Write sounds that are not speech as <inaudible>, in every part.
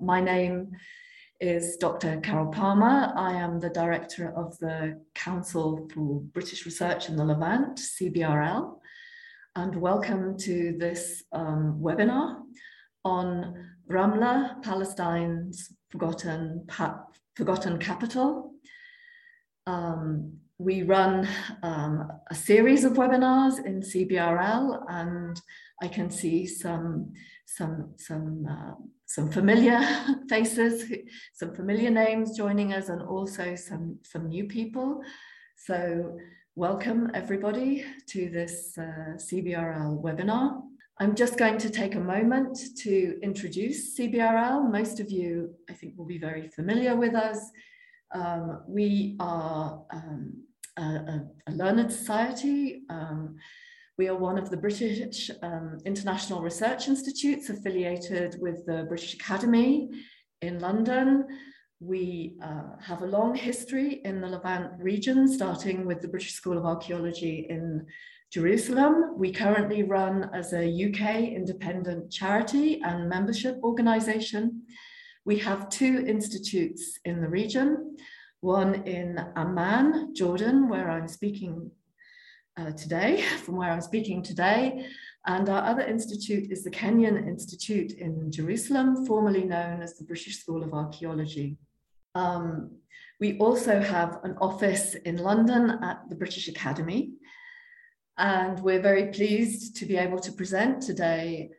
My name is Dr. Carol Palmer. I am the director of the Council for British Research in the Levant, CBRL, and welcome to this um, webinar on Ramla, Palestine's forgotten, pa forgotten capital. Um, we run um, a series of webinars in CBRL and I can see some, some, some, uh, some familiar <laughs> faces, some familiar names joining us and also some, some new people. So welcome everybody to this uh, CBRL webinar. I'm just going to take a moment to introduce CBRL. Most of you, I think, will be very familiar with us. Um, we are um, a, a, learned society. Um, we are one of the British um, International Research Institutes affiliated with the British Academy in London. We uh, have a long history in the Levant region, starting with the British School of Archaeology in Jerusalem. We currently run as a UK independent charity and membership organisation. We have two institutes in the region, one in Amman, Jordan, where I'm speaking uh, today, <laughs> from where I'm speaking today, and our other institute is the Kenyon Institute in Jerusalem, formerly known as the British School of Archaeology. Um, we also have an office in London at the British Academy, and we're very pleased to be able to present today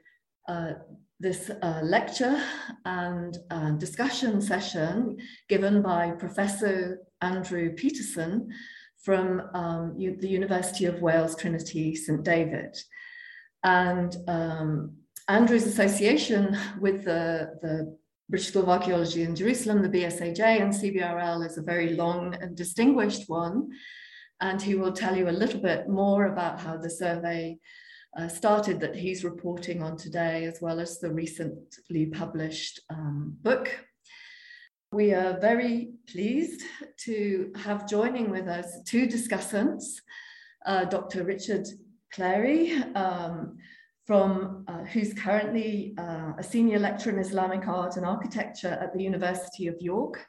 uh, this uh, lecture and uh, discussion session given by Professor Andrew Peterson from um, the University of Wales Trinity St David. And um, Andrew's association with the, the British School of Archaeology in Jerusalem, the BSAJ and CBRL is a very long and distinguished one. And he will tell you a little bit more about how the survey uh, started that he's reporting on today, as well as the recently published um, book. We are very pleased to have joining with us two discussants, uh, Dr. Richard Clary, um, from uh, who's currently uh, a senior lecturer in Islamic art and architecture at the University of York.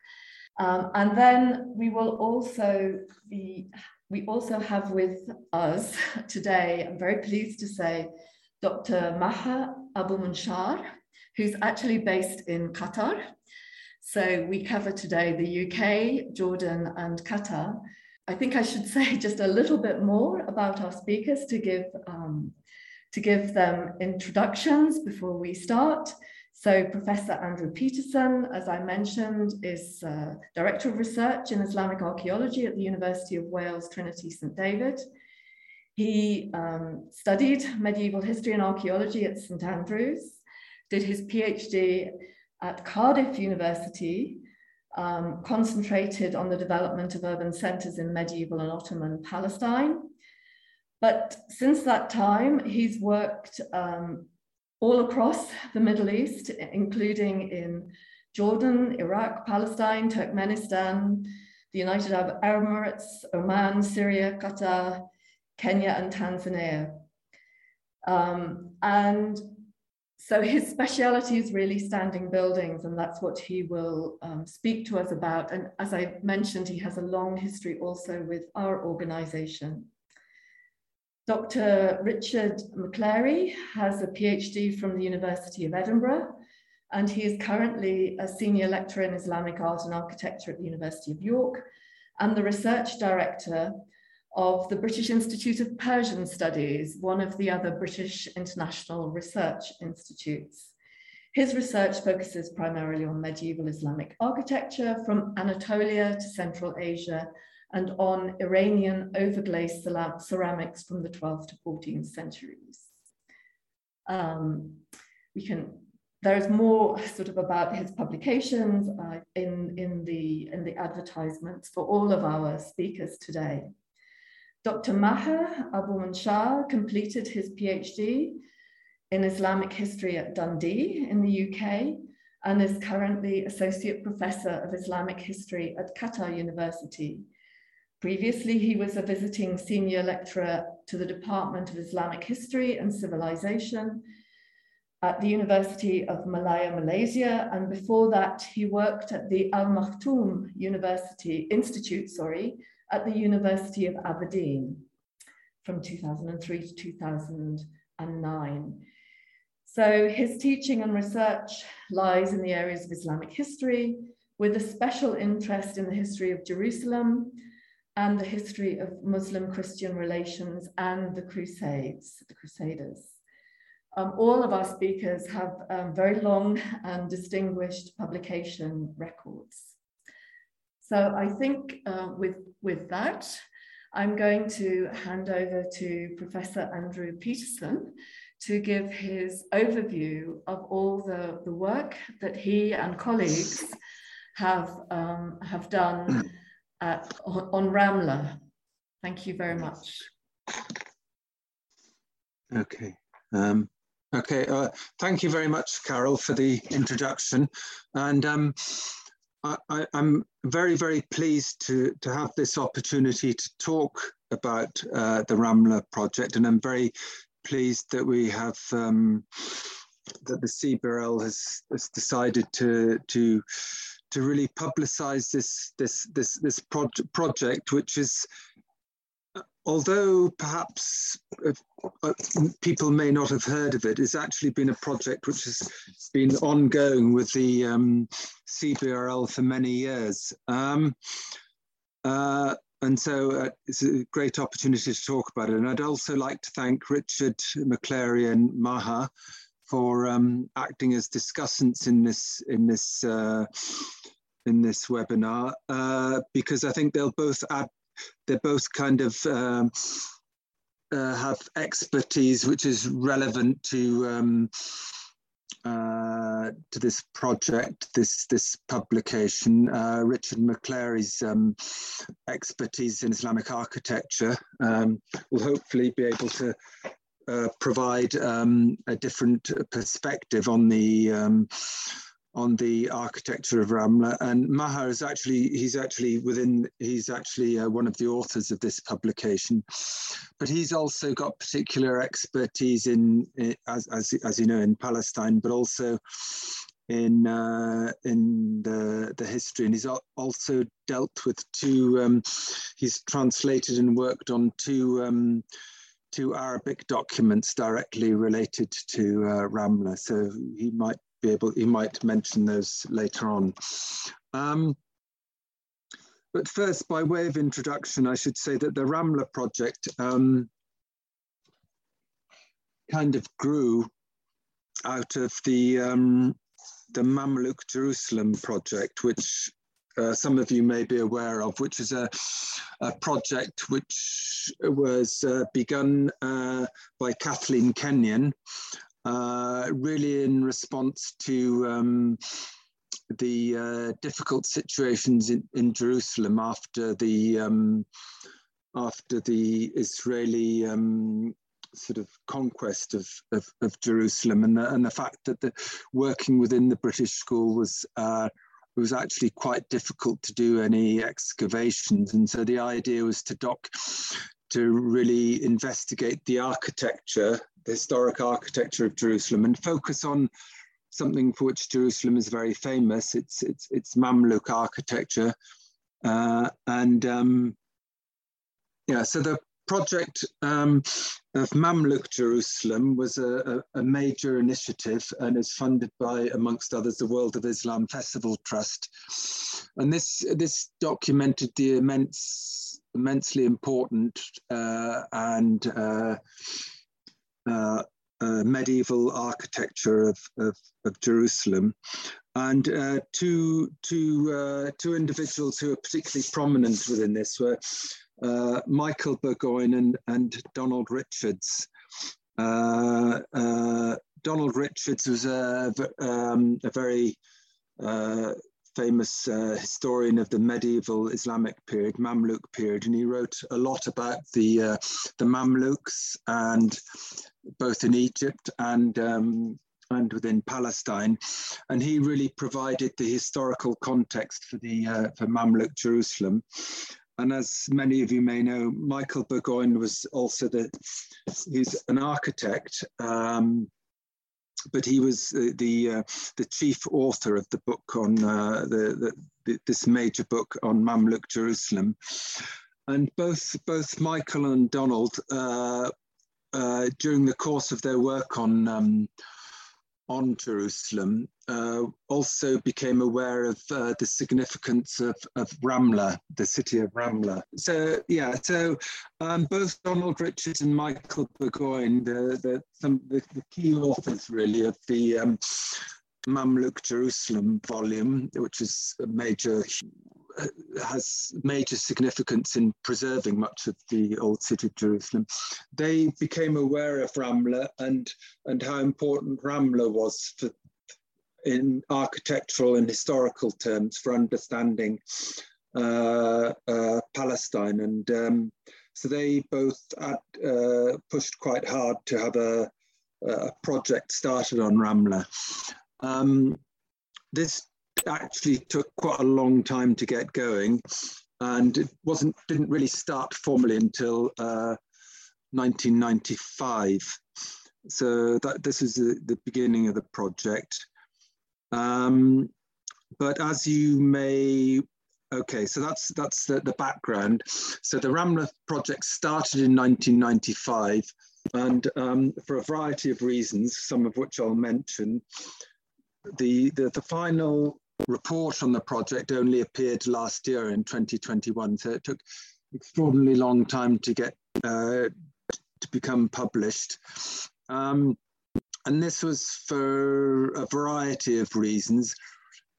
Um, and then we will also be we also have with us today, I'm very pleased to say, Dr. Maher Abu Munshar, who's actually based in Qatar. So we cover today the UK, Jordan, and Qatar. I think I should <laughs> say just a little bit more about our speakers to give, um, to give them introductions before we start. So Professor Andrew Peterson, as I mentioned, is uh, Director of Research in Islamic Archaeology at the University of Wales Trinity St David. He um, studied medieval history and archaeology at St Andrews, did his PhD at Cardiff University, um, concentrated on the development of urban centres in medieval and Ottoman Palestine. But since that time, he's worked um, all across <laughs> the Middle East, including in Jordan, Iraq, Palestine, Turkmenistan, the United Arab Emirates, Oman, Syria, Qatar, Kenya, and Tanzania. Um, and so <laughs> his speciality is really standing buildings, and that's what he will um, speak to us about. And as I mentioned, he has a long history also with our organization. Dr. Richard McClary has a PhD from the University of Edinburgh, and he is currently a senior lecturer in Islamic art and architecture at the University of York, and the research director of the British Institute of Persian Studies, one of the other British international research institutes. His research focuses primarily on medieval Islamic architecture from Anatolia to Central Asia and on Iranian overglazed ceramics from the 12th to 14th centuries. Um, we can, there's more sort of about his publications uh, in, in, the, in the advertisements for all of our speakers today. Dr. Maher Abu Munshar completed his PhD in Islamic history at Dundee in the UK and is currently Associate Professor of Islamic History at Qatar University Previously, he was a visiting senior lecturer to the Department of Islamic History and Civilization at the University of Malaya, Malaysia, and before that he worked at the Al Maktoum University Institute, sorry, at the University of Aberdeen from 2003 to 2009. So his teaching and research lies in the areas of Islamic history, with a special interest in the history of Jerusalem and the history of Muslim-Christian relations and the Crusades, the Crusaders. Um, all of our speakers have um, very long and distinguished publication records. So I think uh, with, with that, I'm going to hand over to Professor Andrew Peterson to give his overview of all the, the work that he and colleagues have, um, have done at, on Ramla. Thank you very much. Okay. Um, okay. Uh, thank you very much, Carol, for the introduction. And um, I, am very, very pleased to, to have this opportunity to talk about uh, the Ramla project. And I'm very pleased that we have um, that the CBRL has, has decided to to to really publicize this this this this pro project, which is although perhaps uh, people may not have heard of it, it's actually been a project which has been ongoing with the um, CBRL for many years. Um, uh, and so uh, it's a great opportunity to talk about it. And I'd also like to thank Richard McClary and Maher for um, acting as discussants in this in this uh, in this webinar uh, because I think they'll both add they're both kind of um, uh, have expertise which is relevant to um, uh, to this project, this this publication. Uh, Richard McClary's um, expertise in Islamic architecture um, will hopefully be able to uh, provide um, a different perspective on the um, on the architecture of Ramla. And Maher is actually, he's actually within, he's actually uh, one of the authors of this publication. But he's also got particular expertise in, as, as, as you know, in Palestine, but also in uh, in the the history, and he's also dealt with two. Um, he's translated and worked on two um, two Arabic documents directly related to uh, Ramla, so he might be able, he might mention those later on. Um, but first, by way of introduction, I should say that the Ramla project um, kind of grew out of the um, the Mamluk Jerusalem project, which uh, some of you may be aware of, which is a, a project which was uh, begun uh, by Kathleen Kenyon uh, really in response to um, the uh, difficult situations in, in Jerusalem after the um, after the Israeli um, sort of conquest of, of, of, Jerusalem and the, and the fact that the working within the British school was uh, it was actually quite difficult to do any excavations. And so the idea was to doc to really investigate the architecture the historic architecture of Jerusalem and focus on something for which Jerusalem is very famous. It's it's it's Mamluk architecture, uh, and um, yeah. So the project um, of Mamluk Jerusalem was a, a, a, major initiative and is funded by, amongst others, the World of Islam Festival Trust. And this this documented the immense, immensely important uh, and uh, uh, uh, medieval architecture of, of, of Jerusalem. And uh, two, two, uh, two individuals who are particularly prominent within this were uh, Michael Burgoyne and, and Donald Richards. Uh, Donald Richards was a, um, a very famous uh, historian of the medieval Islamic period, Mamluk period, and he wrote a lot about the uh, the Mamluks and both in Egypt and um, and within Palestine, and he really provided the historical context for the uh, for Mamluk Jerusalem. And as many of you may know, Michael Burgoyne was also the he's an architect. Um, but he was uh, the uh, the chief author of the book on uh, the, the, this major book on Mamluk Jerusalem, and both both Michael and Donald uh, uh, during the course of their work on um, on Jerusalem uh, also became aware of uh, the significance of, of Ramla, the city of Ramla. So yeah, so um, both Donald Richards and Michael Burgoyne, the, the, some, the, the key authors really of the um, Mamluk Jerusalem volume, which is a major has major significance in preserving much of the old city of Jerusalem. They became aware of Ramla and, and how important Ramla was for, in architectural and historical terms for understanding uh, uh, Palestine. And um, so they both had, uh, pushed quite hard to have a, a project started on Ramla. Um, this actually took quite a long time to get going and it wasn't didn't really start formally until uh, 1995 so that this is the, the beginning of the project um, but as you may okay so that's that's the, the background so the ramla project started in 1995 and um, for a variety of reasons some of which i'll mention the, the, the final report on the project only appeared last year in 2021. So it took extraordinarily long time to get uh, to become published. Um, and this was for a variety of reasons.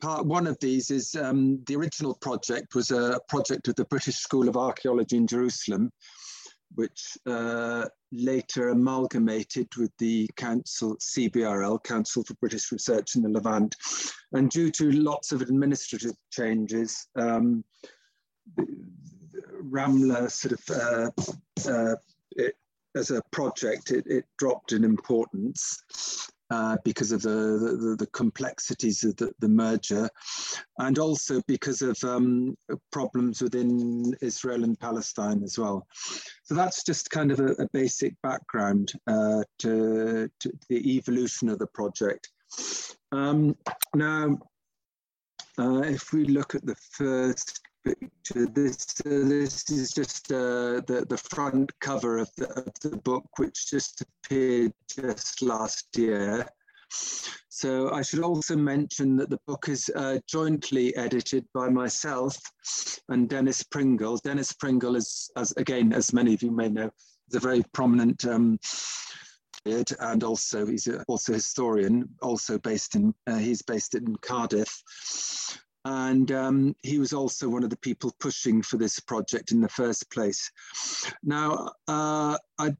Part one of these is um, the original project was a project of the British School of Archaeology in Jerusalem, which uh, later amalgamated with the Council, CBRL, Council for British Research in the Levant. And due to lots of administrative changes, um, Ramla sort of, uh, uh, it, as a project, it, it dropped in importance uh, because of the, the, the, complexities of the, the merger, and also because of um, problems within Israel and Palestine as well. So that's just kind of a, a basic background uh, to, to, the evolution of the project. Um, now, uh, if we look at the first picture. This uh, this is just uh, the the front cover of the, of the book, which just appeared just last year. So I should also mention that the book is uh, jointly edited by myself and Dennis Pringle. Dennis Pringle is, as again, as many of you may know, is a very prominent um, and also he's a, also historian, also based in, uh, he's based in Cardiff and um, he was also one of the people pushing for this project in the first place. Now, uh, I,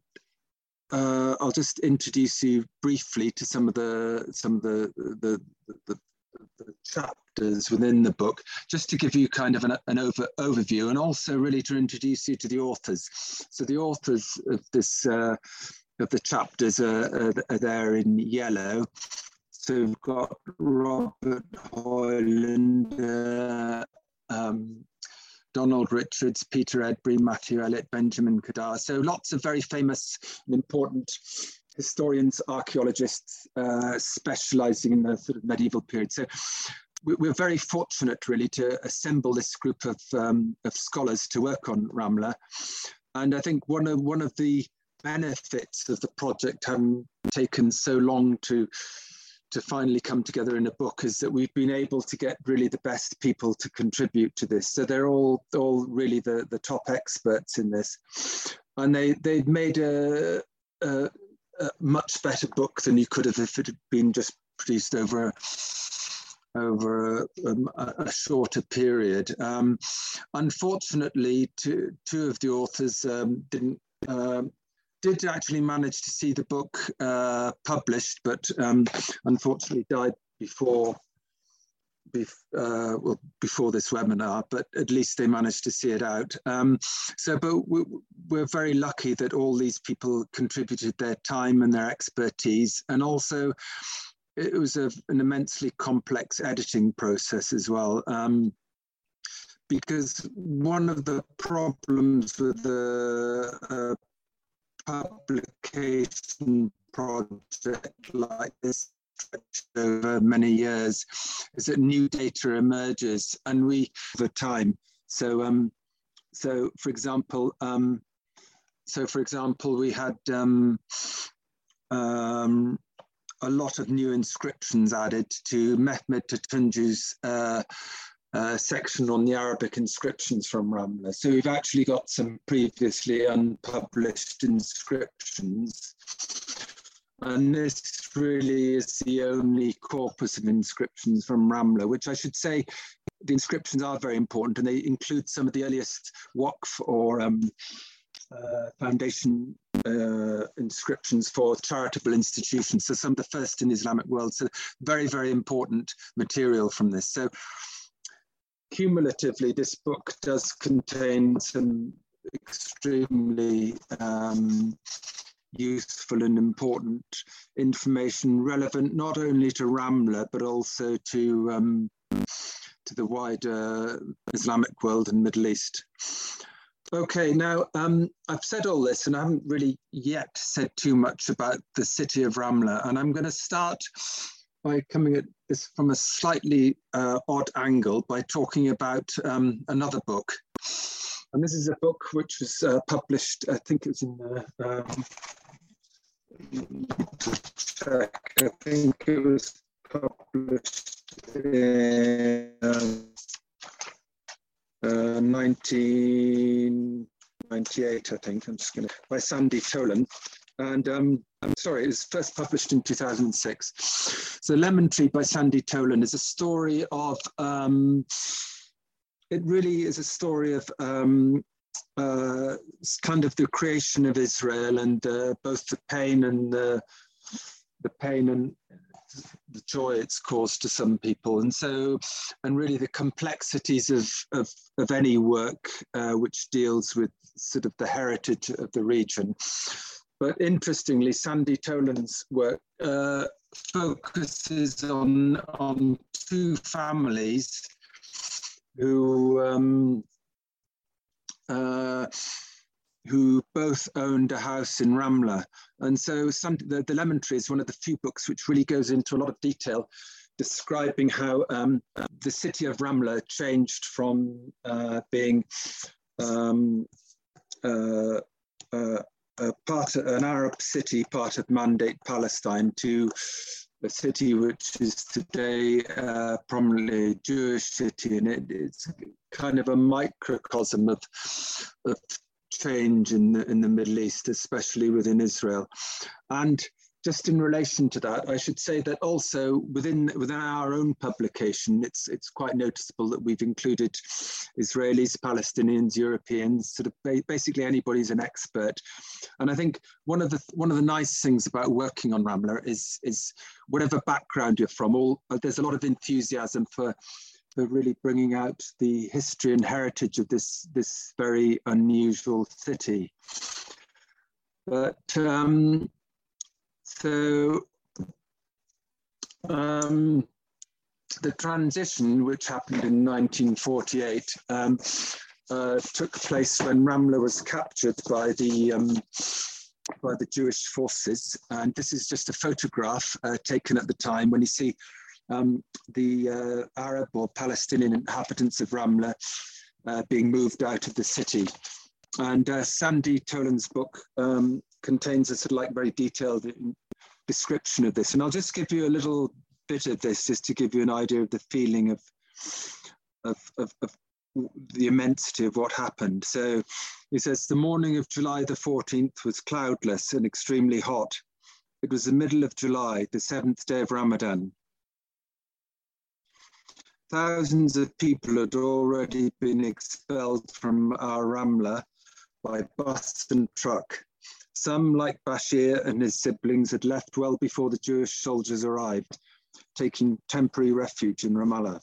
uh, I'll just introduce you briefly to some of the some of the the, the, the chapters within the book, just to give you kind of an, an over, overview, and also really to introduce you to the authors. So the authors of this uh, of the chapters are, are, are there in yellow, we've got Robert Hoyland, uh, um, Donald Richards, Peter Edbury, Matthew Elliott, Benjamin Kedar. So lots of very famous and important historians, archaeologists uh, specializing in the sort of medieval period. So we're very fortunate really to assemble this group of, um, of scholars to work on Ramla. And I think one of, one of the benefits of the project having taken so long to to finally come together in a book is that we've been able to get really the best people to contribute to this. So they're all all really the, the top experts in this. And they, they've made a, a, a much better book than you could have if it had been just produced over over um, a, a, shorter period. Um, unfortunately, two, two of the authors um, didn't um, did actually manage to see the book uh, published, but um, unfortunately died before uh, well, before this webinar, but at least they managed to see it out. Um, so, but we're very lucky that all these people contributed their time and their expertise, and also it was a, an immensely complex editing process as well. Um, because one of the problems with the uh, publication project like this over many years is that new data emerges and we over time. So, um, so for example, um, so for example, we had um, um, a lot of new inscriptions added to Mehmed Tutuncu's uh, uh, section on the Arabic inscriptions from Ramla. So we've actually got some previously unpublished inscriptions. And this really is the only corpus of inscriptions from Ramla, which I should say the inscriptions are very important and they include some of the earliest Waqf or um, uh, foundation uh, inscriptions for charitable institutions. So some of the first in the Islamic world. So very, very important material from this. So cumulatively, this book does contain some extremely um, useful and important information relevant not only to Ramla, but also to, um, to the wider Islamic world and Middle East. Okay, now um, I've said all this and I haven't really yet said too much about the city of Ramla. And I'm going to start by coming at this from a slightly uh, odd angle by talking about um, another book. And this is a book which was uh, published, I think it was in the, um, I think it was published in uh, 1998, I think. I'm just going to, by Sandy Tolan. And um, I'm sorry, it was first published in 2006. So Lemon Tree by Sandy Tolan is a story of, um, it really is a story of um, uh, kind of the creation of Israel and uh, both the pain and the, the pain and the joy it's caused to some people. And so, and really the complexities of, of, of any work uh, which deals with sort of the heritage of the region. But interestingly, Sandy Tolan's work uh, focuses on, on two families who um, uh, who both owned a house in Ramla. And so some, the, the, Lemon Tree is one of the few books which really goes into a lot of detail describing how um, the city of Ramla changed from uh, being um, uh, uh, part an Arab city, part of Mandate Palestine, to a city which is today uh, prominently a Jewish city, and it, it's kind of a microcosm of, of change in the, in the Middle East, especially within Israel. And just in relation to that, I should say that also within within our own publication, it's it's quite noticeable that we've included Israelis, Palestinians, Europeans, sort of ba basically anybody's an expert. And I think one of the one of the nice things about working on Ramla is is whatever background you're from, all there's a lot of enthusiasm for for really bringing out the history and heritage of this this very unusual city. But um, so um, the transition, which happened in 1948, um, uh, took place when Ramla was captured by the um, by the Jewish forces. And this is just a photograph uh, taken at the time when you see um, the uh, Arab or Palestinian inhabitants of Ramla uh, being moved out of the city. And uh, Sandy Tolan's book um, contains a sort of like very detailed uh, description of this. And I'll just give you a little bit of this just to give you an idea of the feeling of, of, of, of the immensity of what happened. So he says, the morning of July the 14th was cloudless and extremely hot. It was the middle of July, the seventh day of Ramadan. Thousands of people had already been expelled from our Ramla by bus and truck. Some, like Bashir and his siblings, had left well before the Jewish soldiers arrived, taking temporary refuge in Ramallah.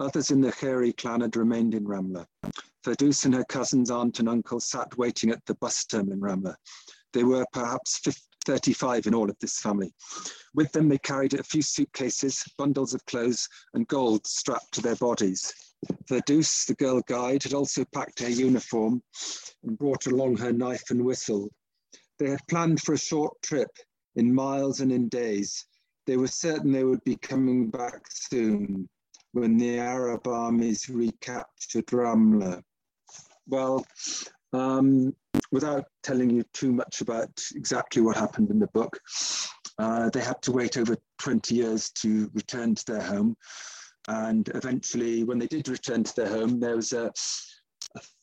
Others in the Khairi clan had remained in Ramla. Ferdous and her cousins, aunt and uncle sat waiting at the bus terminal in Ramla. They were perhaps 50, 35 in all of this family. With them, they carried a few suitcases, bundles of clothes, and gold strapped to their bodies. Ferdous, the girl guide, had also packed her uniform and brought along her knife and whistle. They had planned for a short trip, in miles and in days. They were certain they would be coming back soon when the Arab armies recaptured Ramla. Well, um, without telling you too much about exactly what happened in the book, uh, they had to wait over 20 years to return to their home. And eventually, when they did return to their home, there was a,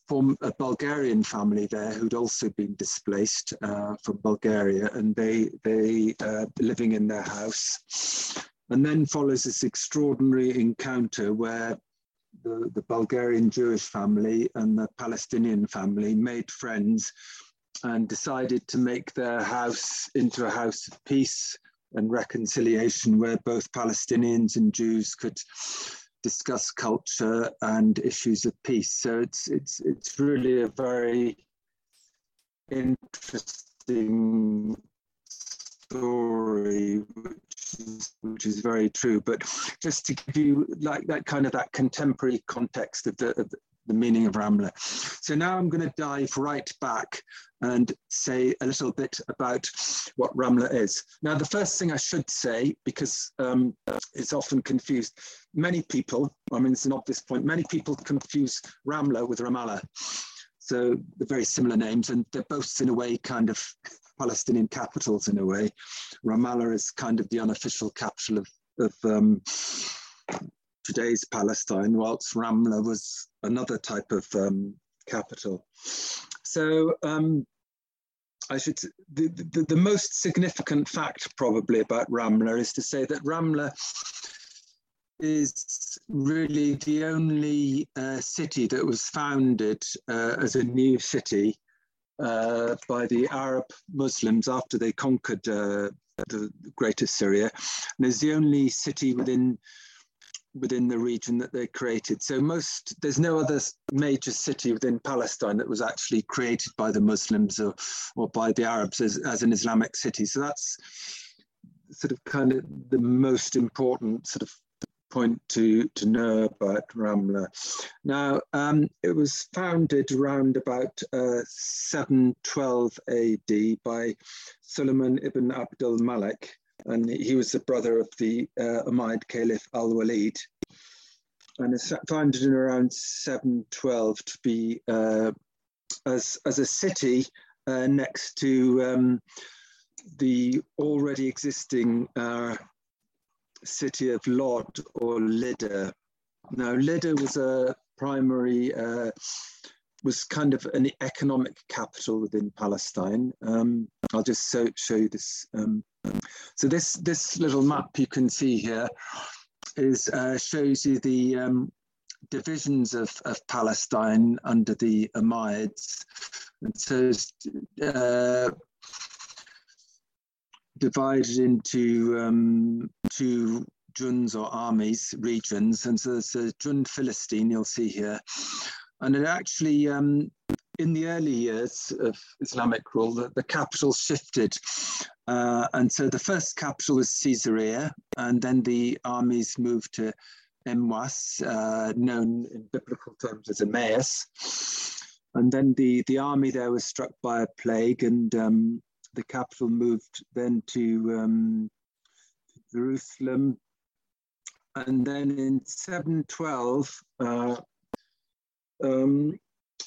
form, a Bulgarian family there who'd also been displaced uh, from Bulgaria, and they they uh, living in their house. And then follows this extraordinary encounter where the, the Bulgarian Jewish family and the Palestinian family made friends and decided to make their house into a house of peace and reconciliation where both Palestinians and Jews could discuss culture and issues of peace. So it's it's it's really a very interesting story, which is, which is very true. But just to give you like that kind of that contemporary context of the, of the meaning of Ramla. So now I'm going to dive right back and say a little bit about what Ramla is. Now, the first thing I should say, because um, it's often confused, many people, I mean, it's an obvious point, many people confuse Ramla with Ramallah. So they're very similar names, and they're both in a way kind of <laughs> Palestinian capitals in a way. Ramallah is kind of the unofficial capital of, of um, today's Palestine, whilst Ramla was another type of um, capital. So um, I should, the, the, the, most significant fact probably about Ramla is to say that Ramla is really the only uh, city that was founded uh, as a new city uh, by the Arab Muslims after they conquered uh, the Greater Syria, and is the only city within within the region that they created. So most there's no other major city within Palestine that was actually created by the Muslims or or by the Arabs as, as an Islamic city. So that's sort of kind of the most important sort of point to, to know about Ramla. Now, um, it was founded around about uh, 712 AD by Suleiman ibn Abdul Malik, and he was the brother of the uh, Umayyad Caliph al-Walid. And it's founded in around 712 to be uh, as, as a city uh, next to um, the already existing uh, city of Lod or Lydda. Now, Lydda was a primary, uh, was kind of an economic capital within Palestine. Um, I'll just show, show you this. Um, so this, this little map you can see here is uh, shows you the um, divisions of, of Palestine under the Umayyads. And so uh, divided into um, two Junds or armies, regions. And so there's a Jund Philistine, you'll see here. And it actually, um, in the early years of Islamic rule, the, the capital shifted. Uh, and so the first capital was Caesarea, and then the armies moved to Emwas, uh, known in biblical terms as Emmaus. And then the, the army there was struck by a plague, and um, the capital moved then to, um, Jerusalem. And then in 712, uh, um,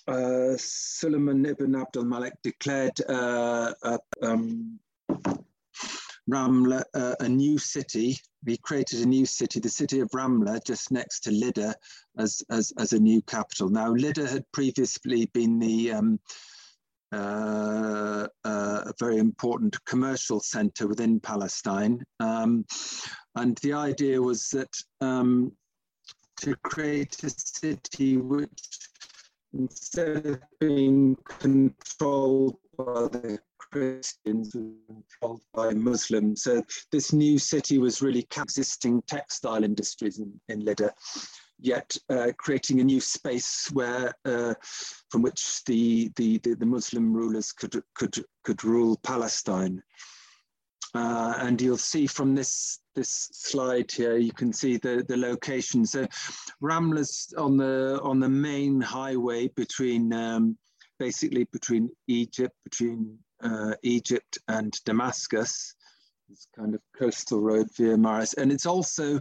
uh, Suleiman ibn Abdul Malik declared uh, um, Ramla uh, a new city. He created a new city, the city of Ramla, just next to Lydda, as, as, as a new capital. Now, Lydda had previously been the um, uh, uh, a very important commercial center within Palestine. Um, and the idea was that um, to create a city which, instead of being controlled by the Christians, controlled by Muslims, so this new city was really existing textile industries in, in Lydda yet uh, creating a new space where, uh, from which the, the, the, the, Muslim rulers could, could, could rule Palestine. Uh, and you'll see from this this slide here, you can see the, the location. So Ramla's on the on the main highway between um, basically between Egypt, between uh, Egypt and Damascus. this kind of coastal road via Maris. And it's also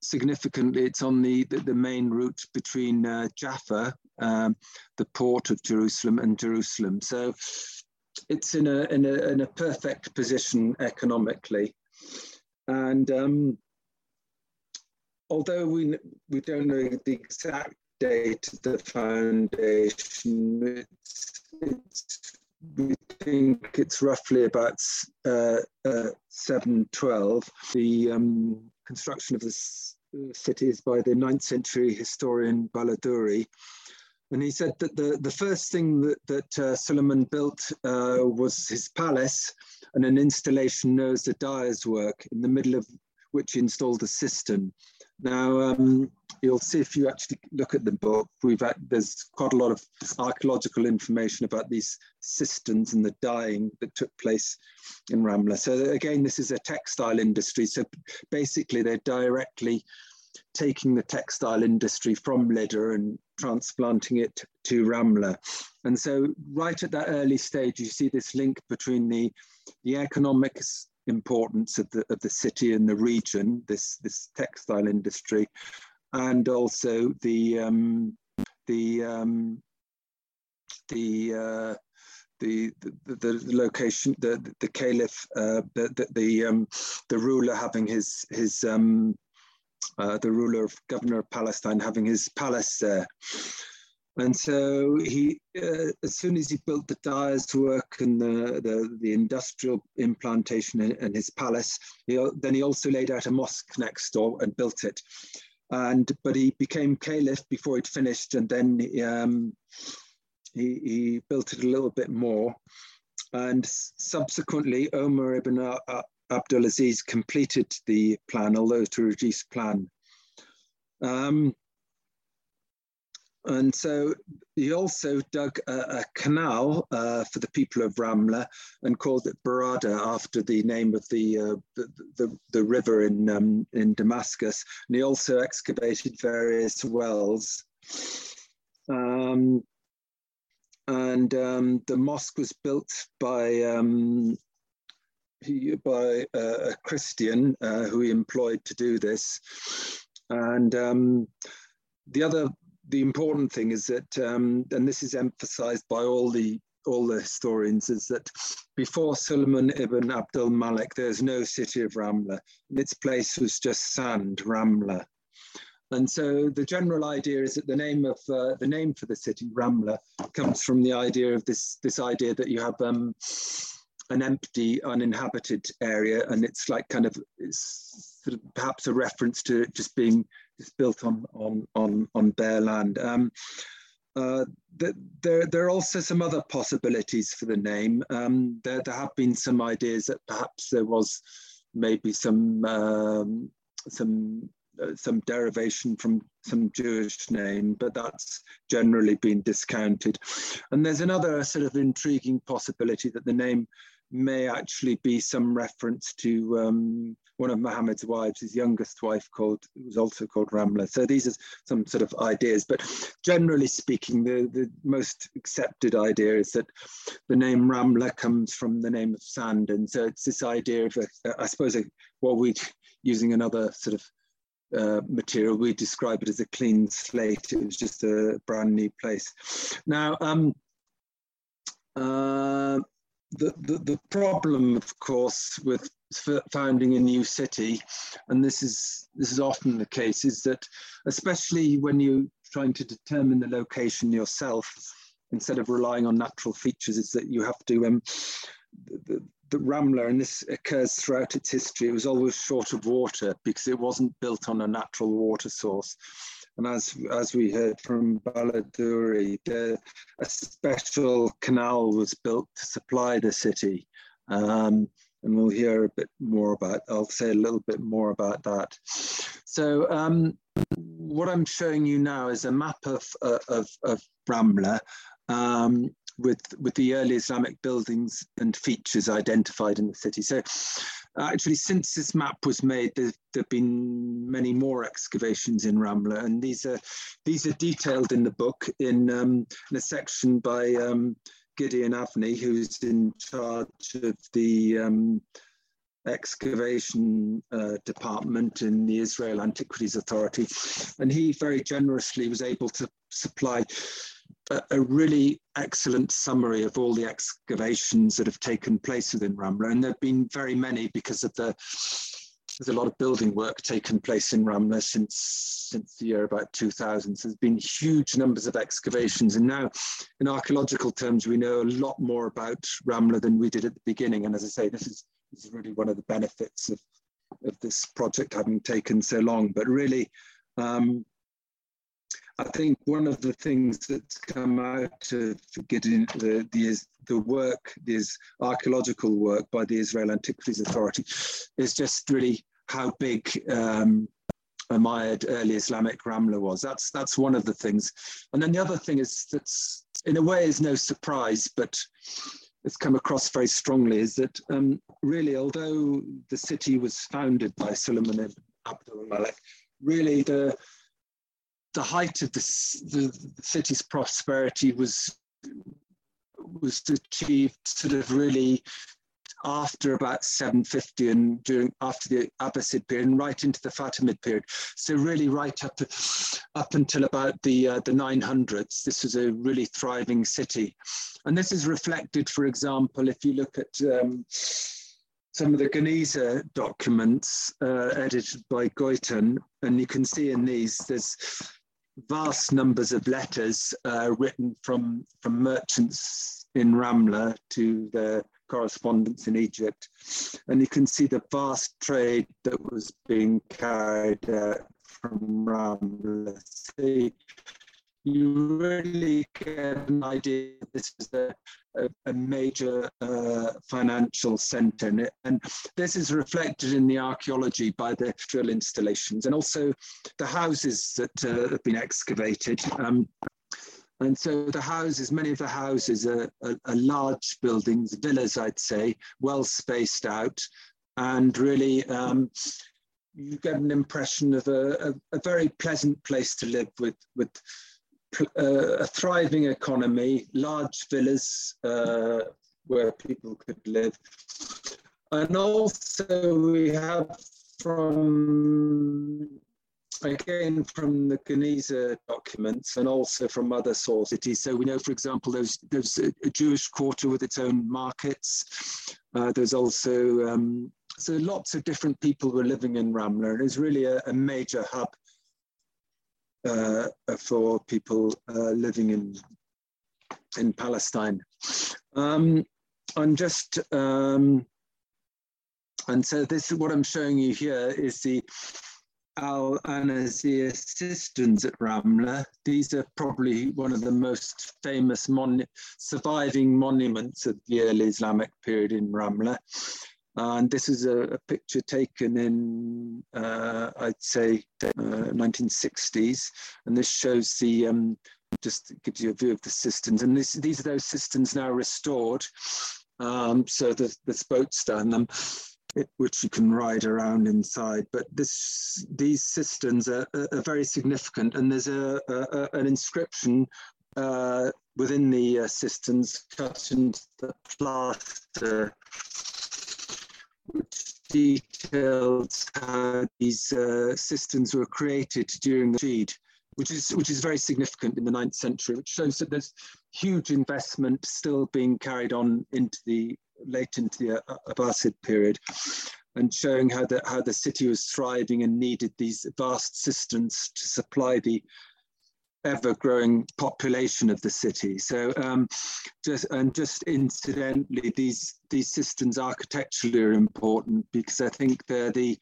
significantly, it's on the, the, the main route between uh, Jaffa, um, the port of Jerusalem, and Jerusalem. So it's in a, in a, in a perfect position economically. And um, although we, we don't know the exact date of the foundation, it's, it's we think it's roughly about uh, uh, 712. The um, construction of this city is by the 9th century historian Baladuri. And he said that the, the first thing that, that uh, Suleiman built uh, was his palace and an installation known as the dyer's work, in the middle of which he installed a cistern. Now, um, you'll see if you actually look at the book, we've had, there's quite a lot of archaeological information about these cisterns and the dyeing that took place in Ramla. So again, this is a textile industry. So basically they're directly taking the textile industry from Lydda and transplanting it to Ramla. And so right at that early stage, you see this link between the, the economics importance of the, of the city and the region, this, this textile industry, and also the, um, the, um, the, uh, the, the, the location, the, the caliph, uh, the, the, the, um, the ruler having his, his um, uh, the ruler of governor of Palestine having his palace there. And so he, uh, as soon as he built the dyer's work and the, the, the industrial implantation in, in his palace, he, then he also laid out a mosque next door and built it. And but he became caliph before he'd finished, and then um, he, he built it a little bit more. And subsequently, Omar ibn Abdulaziz completed the plan, although to reduce plan. Um, and so he also dug a, a canal uh, for the people of Ramla and called it Barada after the name of the, uh, the, the, the, river in, um, in Damascus. And he also excavated various wells. Um, and um, the mosque was built by um, by a Christian uh, who he employed to do this. And um, the other the important thing is that, um, and this is emphasized by all the all the historians, is that before Suleiman ibn Abdul Malik, there's no city of Ramla. Its place was just sand, Ramla. And so the general idea is that the name of uh, the name for the city, Ramla, comes from the idea of this this idea that you have um, an empty, uninhabited area, and it's like kind of it's sort of perhaps a reference to just being is built on on on on bare land. Um, uh, there, there are also some other possibilities for the name. Um, there, there have been some ideas that perhaps there was maybe some um, some uh, some derivation from some Jewish name, but that's generally been discounted. And there's another sort of intriguing possibility that the name may actually be some reference to um, one of Muhammad's wives, his youngest wife, called was also called Ramla. So these are some sort of ideas, but generally speaking, the, the most accepted idea is that the name Ramla comes from the name of sand, and so it's this idea of, a, I suppose, a, what we using another sort of uh, material, we describe it as a clean slate. It was just a brand new place. Now, um, uh, the, the, the problem, of course, with founding a new city, and this is this is often the case, is that especially when you're trying to determine the location yourself, instead of relying on natural features, is that you have to um, the, the Ramla, and this occurs throughout its history, it was always short of water because it wasn't built on a natural water source. And as, as we heard from Baladuri, the, a special canal was built to supply the city. Um, and we'll hear a bit more about, I'll say a little bit more about that. So um, what I'm showing you now is a map of, uh, of, of Ramla um, with, with the early Islamic buildings and features identified in the city. So actually, since this map was made, there, there have been many more excavations in Ramla, and these are these are detailed in the book in, um, in a section by um, Gideon Avni, who's in charge of the um, excavation uh, department in the Israel Antiquities Authority. And he very generously was able to supply a, really excellent summary of all the excavations that have taken place within Ramla. And there have been very many because of the there's a lot of building work taken place in Ramla since since the year about 2000. So there's been huge numbers of excavations, and now, in archaeological terms, we know a lot more about Ramla than we did at the beginning. And as I say, this is this is really one of the benefits of of this project having taken so long. But really, um, I think one of the things that's come out of getting the, the, the work, this archaeological work by the Israel Antiquities Authority, is just really how big um, Umayyad early Islamic Ramla was. That's that's one of the things. And then the other thing is that's in a way is no surprise, but it's come across very strongly is that um, really, although the city was founded by Suleiman ibn Abdul Malik, really the the height of the, city's prosperity was was achieved sort of really after about 750 and during after the Abbasid period and right into the Fatimid period. So really right up up until about the uh, the 900s, this was a really thriving city, and this is reflected, for example, if you look at um, some of the Geniza documents uh, edited by Goitein, and you can see in these there's vast numbers of letters uh, written from, from merchants in Ramla to their correspondents in Egypt. And you can see the vast trade that was being carried out from Ramla. See, you really get an idea this is a, a, a major uh, financial center. And, and, this is reflected in the archaeology by the drill installations and also the houses that uh, have been excavated. Um, and so the houses, many of the houses are, are, are large buildings, villas, I'd say, well spaced out, and really um, you get an impression of a, a, a, very pleasant place to live with, with a thriving economy, large villas uh, where people could live. And also we have from, again, from the Geniza documents and also from other sources. So we know, for example, there's, there's a Jewish quarter with its own markets. Uh, there's also, um, so lots of different people were living in Ramla and it's really a, a major hub uh, for people uh, living in in Palestine. Um, I'm just um, and so this is what I'm showing you here is the Al Anazir cisterns at Ramla. These are probably one of the most famous mon surviving monuments of the early Islamic period in Ramla. And this is a, a picture taken in, uh, I'd say, uh, 1960s. And this shows the, um, just gives you a view of the cisterns. And this, these are those cisterns now restored. Um, so the, there's boats down them, it, which you can ride around inside. But this, these cisterns are, are very significant. And there's a, a an inscription uh, within the uh, cisterns cut into the plaster which details how these uh, systems were created during the Rashid, which is which is very significant in the 9th century, which shows that there's huge investment still being carried on into the late into the uh, Abbasid period, and showing how the how the city was thriving and needed these vast systems to supply the ever-growing population of the city. So, um, just and just incidentally, these these systems architecturally are important because I think they're the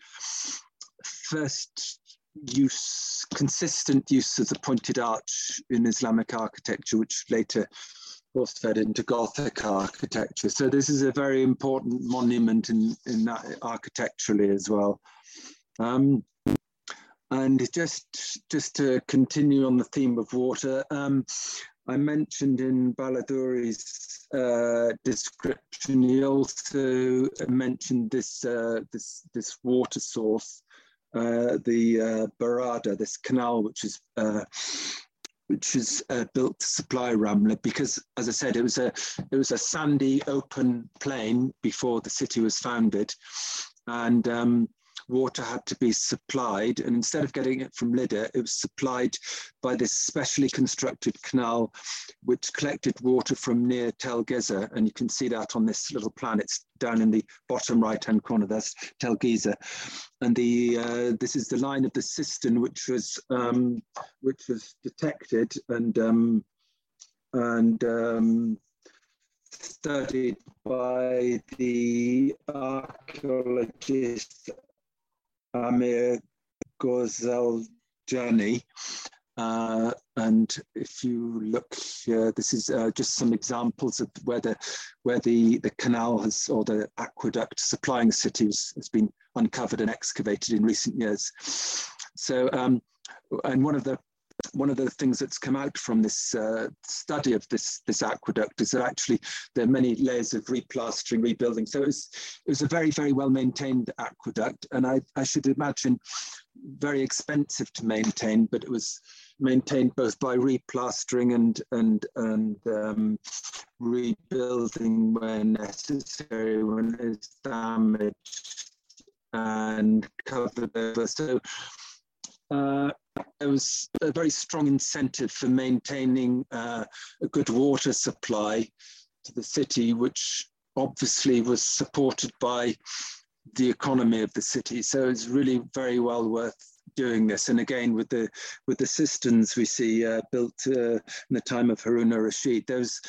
first use, consistent use of the pointed arch in Islamic architecture, which later was fed into Gothic architecture. So this is a very important monument in, in that architecturally as well. Um, and just, just to continue on the theme of water, um, I mentioned in Baladouri's uh, description, he also mentioned this, uh, this, this water source, uh, the uh, Barada, this canal, which is uh, which is uh, built to supply Ramla because, as I said, it was a it was a sandy open plain before the city was founded, and um, water had to be supplied. And instead of getting it from Lydda, it was supplied by this specially constructed canal, which collected water from near Tel Gezer. And you can see that on this little plan. It's down in the bottom right-hand corner, that's Tel Gezer. And the uh, this is the line of the cistern, which was um, which was detected and um, and um, studied by the archaeologist Amir Gorzalczany. Uh, and if you look here, this is uh, just some examples of where the, where the, the canal has, or the aqueduct supplying cities has been uncovered and excavated in recent years. So, um, and one of the one of the things that's come out from this uh, study of this this aqueduct is that actually there are many layers of replastering, rebuilding. So it was it was a very very well maintained aqueduct, and I I should imagine very expensive to maintain, but it was maintained both by replastering and and and um, rebuilding where necessary when it's damaged and covered over. So. Uh, there was a very strong incentive for maintaining uh, a good water supply to the city, which obviously was supported by the economy of the city. So it's really very well worth doing this. And again, with the with the cisterns we see uh, built uh, in the time of Harun al-Rashid, there's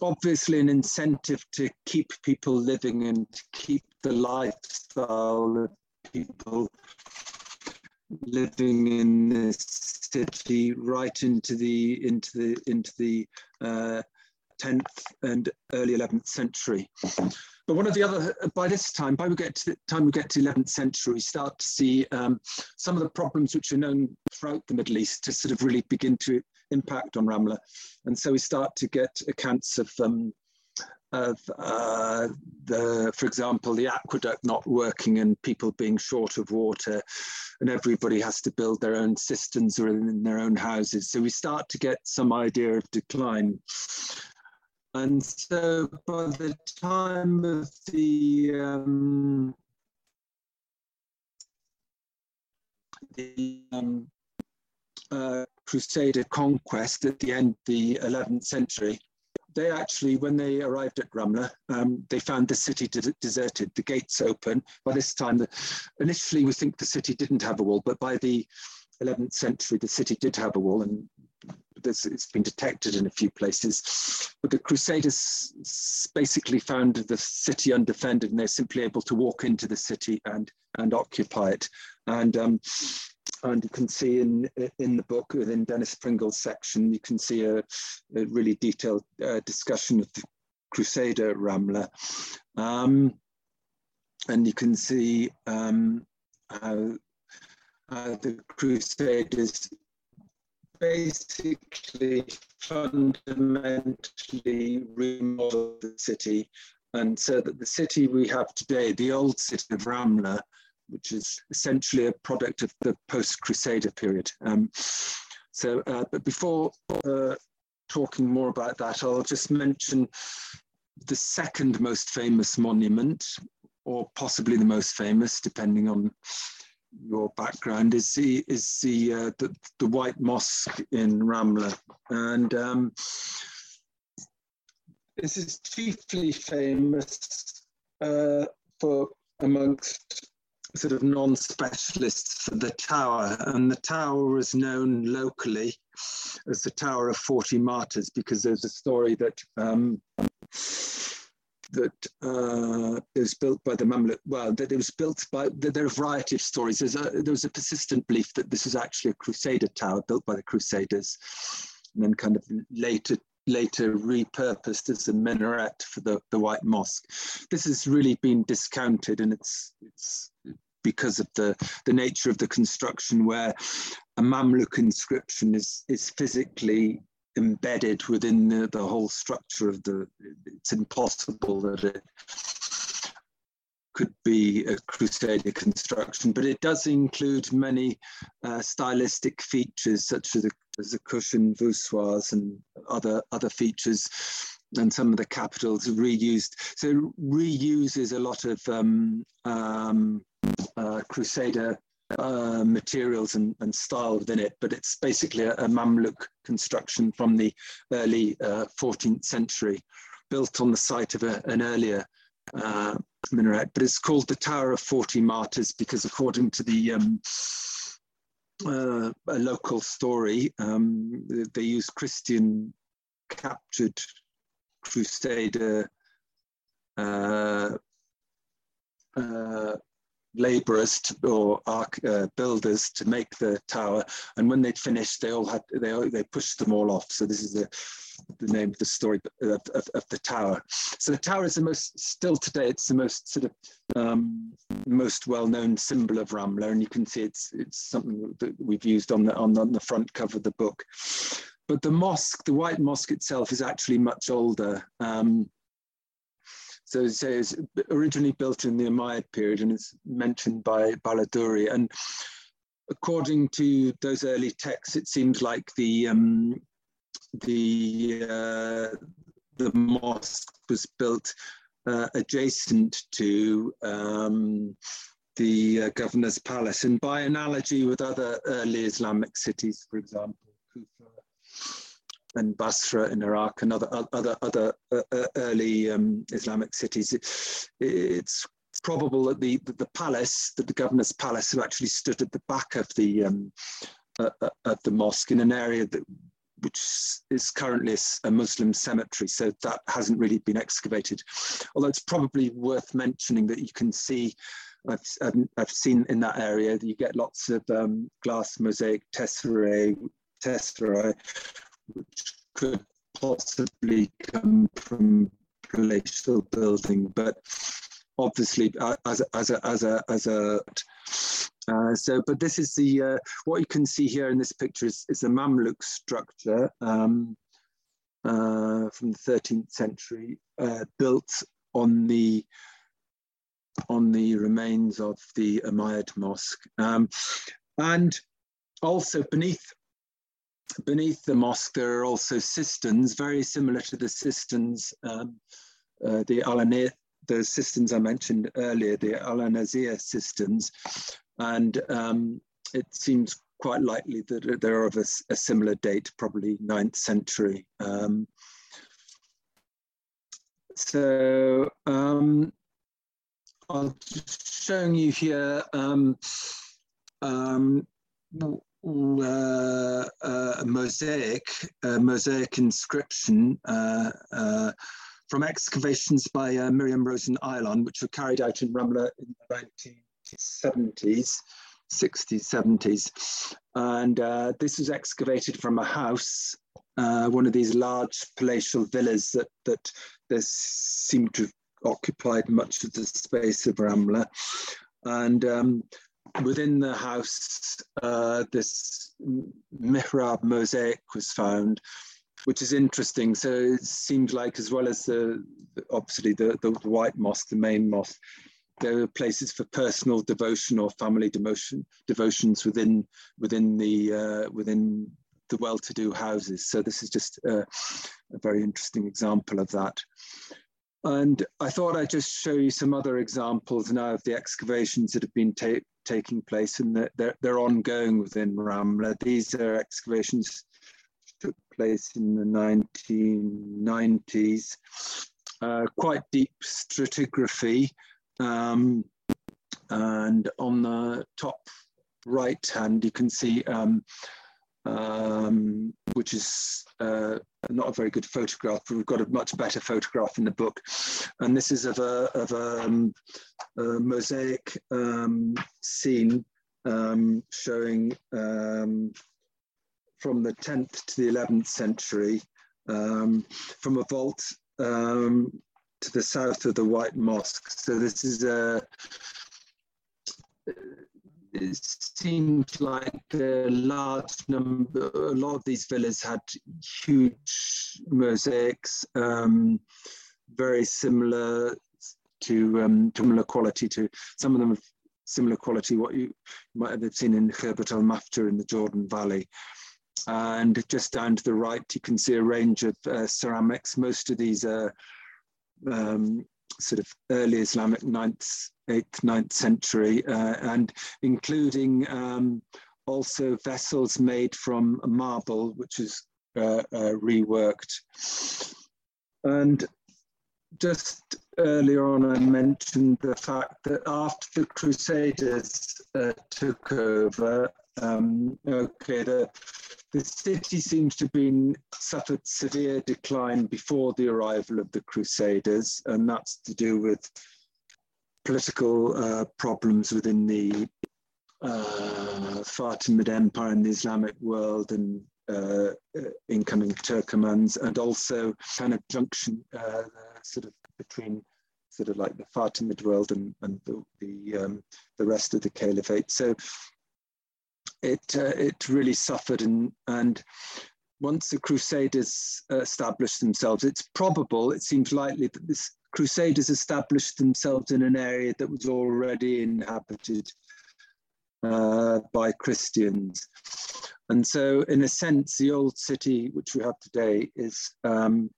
obviously an incentive to keep people living and to keep the lifestyle of people living in this city right into the into the into the uh, 10th and early 11th century. But one of the other, by this time, by we get to the time we get to 11th century, we start to see um, some of the problems which are known throughout the Middle East to sort of really begin to impact on Ramla. And so we start to get accounts of um, of uh, the, for example, the aqueduct not working and people being short of water, and everybody has to build their own cisterns or in their own houses. So we start to get some idea of decline. And so by the time of the um, the um, uh, Crusader conquest at the end of the 11th century, they actually, when they arrived at Ramla, um, they found the city de deserted, the gates open. By this time, the, initially we think the city didn't have a wall, but by the 11th century, the city did have a wall, and this, it's been detected in a few places. But the Crusaders basically found the city undefended, and they're simply able to walk into the city and and occupy it. And um, and you can see in in the book within Denys Pringle's section, you can see a, a really detailed uh, discussion of the Crusader Ramla, um, and you can see um, how, how the Crusaders basically fundamentally remodeled the city, and so that the city we have today, the old city of Ramla, which is essentially a product of the post-Crusader period. Um, so, uh, but before uh, talking more about that, I'll just mention the second most famous monument, or possibly the most famous, depending on your background, is the is the uh, the, the, White Mosque in Ramla, and um, this is chiefly famous uh, for amongst sort of non-specialists for the tower and the tower is known locally as the tower of 40 martyrs because there's a story that um, that uh, it was built by the Mamluk, well, that it was built by, there are a variety of stories. There's a, there was a persistent belief that this was actually a Crusader tower built by the Crusaders and then kind of later later repurposed as a minaret for the, the White Mosque. This has really been discounted and it's, it's because of the, the nature of the construction where a Mamluk inscription is, is physically embedded within the, the whole structure of the, it's impossible that it could be a Crusader construction, but it does include many uh, stylistic features such as the, as the cushion voussoirs and other, other features and some of the capitals reused. So it reuses a lot of um, um, uh, Crusader uh, materials and, and, style within it, but it's basically a, a Mamluk construction from the early uh, 14th century, built on the site of a, an earlier uh, minaret. But it's called the Tower of 40 Martyrs because, according to the um, uh, a local story, um, they used Christian captured Crusader uh, uh, laborers to, or arc, uh, builders to make the tower. And when they'd finished, they all had they they pushed them all off. So this is the the name of the story of, of, of the tower. So the tower is the most still today. It's the most sort of um, most well-known symbol of Ramla, and you can see it's it's something that we've used on the on the, on the front cover of the book. But the mosque, the White Mosque itself, is actually much older. Um, so, so it's originally built in the Umayyad period and it's mentioned by Baladuri. And according to those early texts, it seems like the um, the uh, the mosque was built uh, adjacent to um, the uh, governor's palace, and by analogy with other early Islamic cities, for example, Kufa and Basra in Iraq and other other other uh, uh, early um, Islamic cities. It, it's probable that the, the palace, that the governor's palace, actually stood at the back of the um, uh, uh, of the mosque in an area that which is currently a Muslim cemetery, so that hasn't really been excavated. Although it's probably worth mentioning that you can see, I've, I've, seen in that area that you get lots of um, glass mosaic tesserae, tesserae which could possibly come from palatial building, but obviously uh, as a, as a, as a, as a uh, so, but this is the, uh, what you can see here in this picture is, is a Mamluk structure um, uh, from the 13th century, uh, built on the, on the remains of the Umayyad Mosque. Um, and also beneath beneath the mosque, there are also cisterns, very similar to the cisterns, um, uh, the Alanir, the cisterns I mentioned earlier, the Al-Nazir cisterns. And um, it seems quite likely that they're of a, a similar date, probably 9th century. Um, so um, I'm just showing you here um, uh, uh, a mosaic, a mosaic inscription uh, uh, from excavations by uh, Myriam Rosen Ayalon, which were carried out in Ramla in the 1970s, 60s, 70s. And uh, this was excavated from a house, one of these large palatial villas that, that seemed to have occupied much of the space of Ramla. And um, within the house, uh, this mihrab mosaic was found, which is interesting. So it seems like, as well as the obviously the, the, white mosque, the main mosque, there were places for personal devotion or family devotion devotions within within the uh, within the well-to-do houses. So this is just a very interesting example of that. And I thought I'd just show you some other examples now of the excavations that have been ta taking place and that they're, they're ongoing within Ramla. These are excavations took place in the 1990s. Uh, quite deep stratigraphy. Um, and on the top right hand, you can see um, um, which is uh, not a very good photograph, but we've got a much better photograph in the book. And this is of a, of a, um, a mosaic um, scene um, showing um, from the 10th to the 11th century um, from a vault to the south of the White Mosque. So this is a it seemed like a large number, a lot of these villas had huge mosaics, um, very similar to um, similar quality to some of them have similar quality what you might have seen in Khirbat al Mafjar in the Jordan Valley. and just down to the right, you can see a range of uh, ceramics. Most of these are um, sort of early Islamic 9th, 8th, 9th century, uh, and including um, also vessels made from marble, which is uh, uh, reworked. And just earlier on, I mentioned the fact that after the Crusaders uh, took over, um, okay, the, the city seems to have been suffered severe decline before the arrival of the Crusaders, and that's to do with political uh, problems within the uh, Fatimid Empire in the Islamic world and uh, incoming Turkomans, and also kind of junction uh, sort of between sort of like the Fatimid world and, and the the, um, the rest of the caliphate. So it uh, it really suffered, and and once the Crusaders established themselves, it's probable, it seems likely that the Crusaders established themselves in an area that was already inhabited uh, by Christians. And so, in a sense, the old city which we have today is um,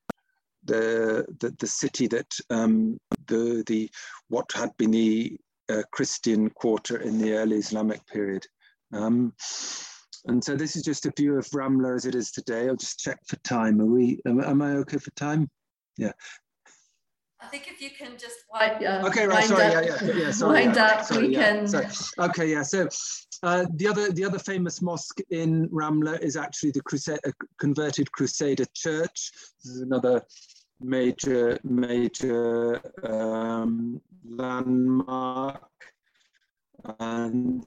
the, the, the city that um, the the what had been the uh, Christian quarter in the early Islamic period. Um, and so this is just a view of Ramla as it is today. I'll just check for time. Are we? Am, am I okay for time? Yeah. I think if you can just wind, uh, okay, right, sorry, up, yeah, yeah, yeah, sorry, wind yeah, up, sorry, we yeah, can. Sorry. Okay, yeah. So uh, the other the other famous mosque in Ramla is actually the Crusade, uh, converted Crusader Church. This is another major major um, landmark, and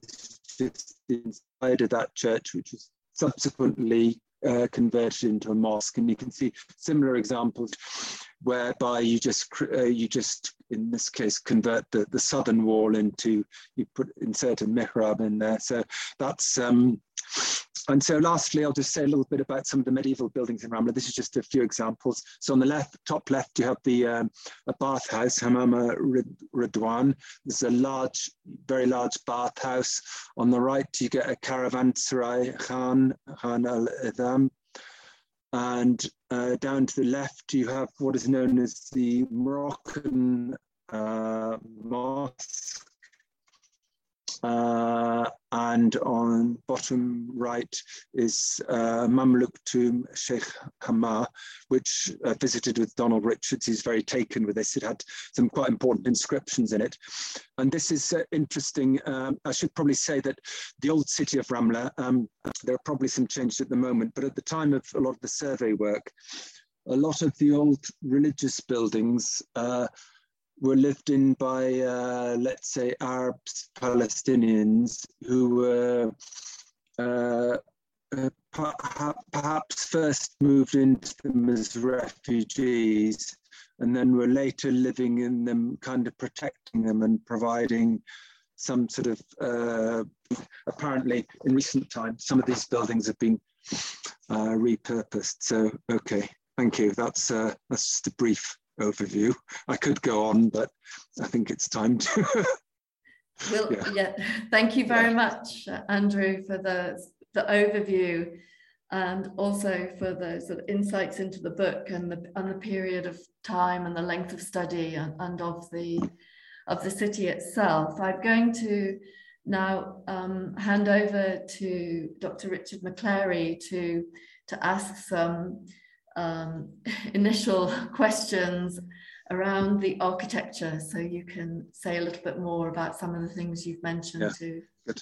inside of that church, which was subsequently uh, converted into a mosque, and you can see similar examples whereby you just uh, you just in this case convert the, the southern wall into you put insert a mihrab in there. So that's um, and so lastly, I'll just say a little bit about some of the medieval buildings in Ramla. This is just a few examples. So on the left, top left, you have the um, a bathhouse, Hamama Ridwan. This is a large, very large bathhouse. On the right, you get a caravanserai, Khan, Khan al-Idham. And uh, down to the left, you have what is known as the Moroccan uh, mosque uh, and on bottom right is uh, Mamluk tomb Sheikh Hamma, which uh, visited with Donald Richards. He's very taken with this. It had some quite important inscriptions in it. And this is uh, interesting. Um, I should probably say that the old city of Ramla, um, there are probably some changes at the moment, but at the time of a lot of the survey work, a lot of the old religious buildings uh, were lived in by, uh, let's say, Arabs, Palestinians who were uh, uh, perhaps first moved into them as refugees and then were later living in them, kind of protecting them and providing some sort of, uh, apparently in recent times, some of these buildings have been uh, repurposed. So, okay, thank you. That's, uh, that's just a brief overview. I could go on, but I think it's time to. <laughs> well, yeah. yeah. Thank you very yeah. much, Andrew, for the the overview, and also for the sort of insights into the book and the and the period of time and the length of study and, and of the of the city itself. I'm going to now um, hand over to Dr. Richard McClary to to ask some um, <laughs> initial <laughs> questions around the architecture. So you can say a little bit more about some of the things you've mentioned yeah. too. Good.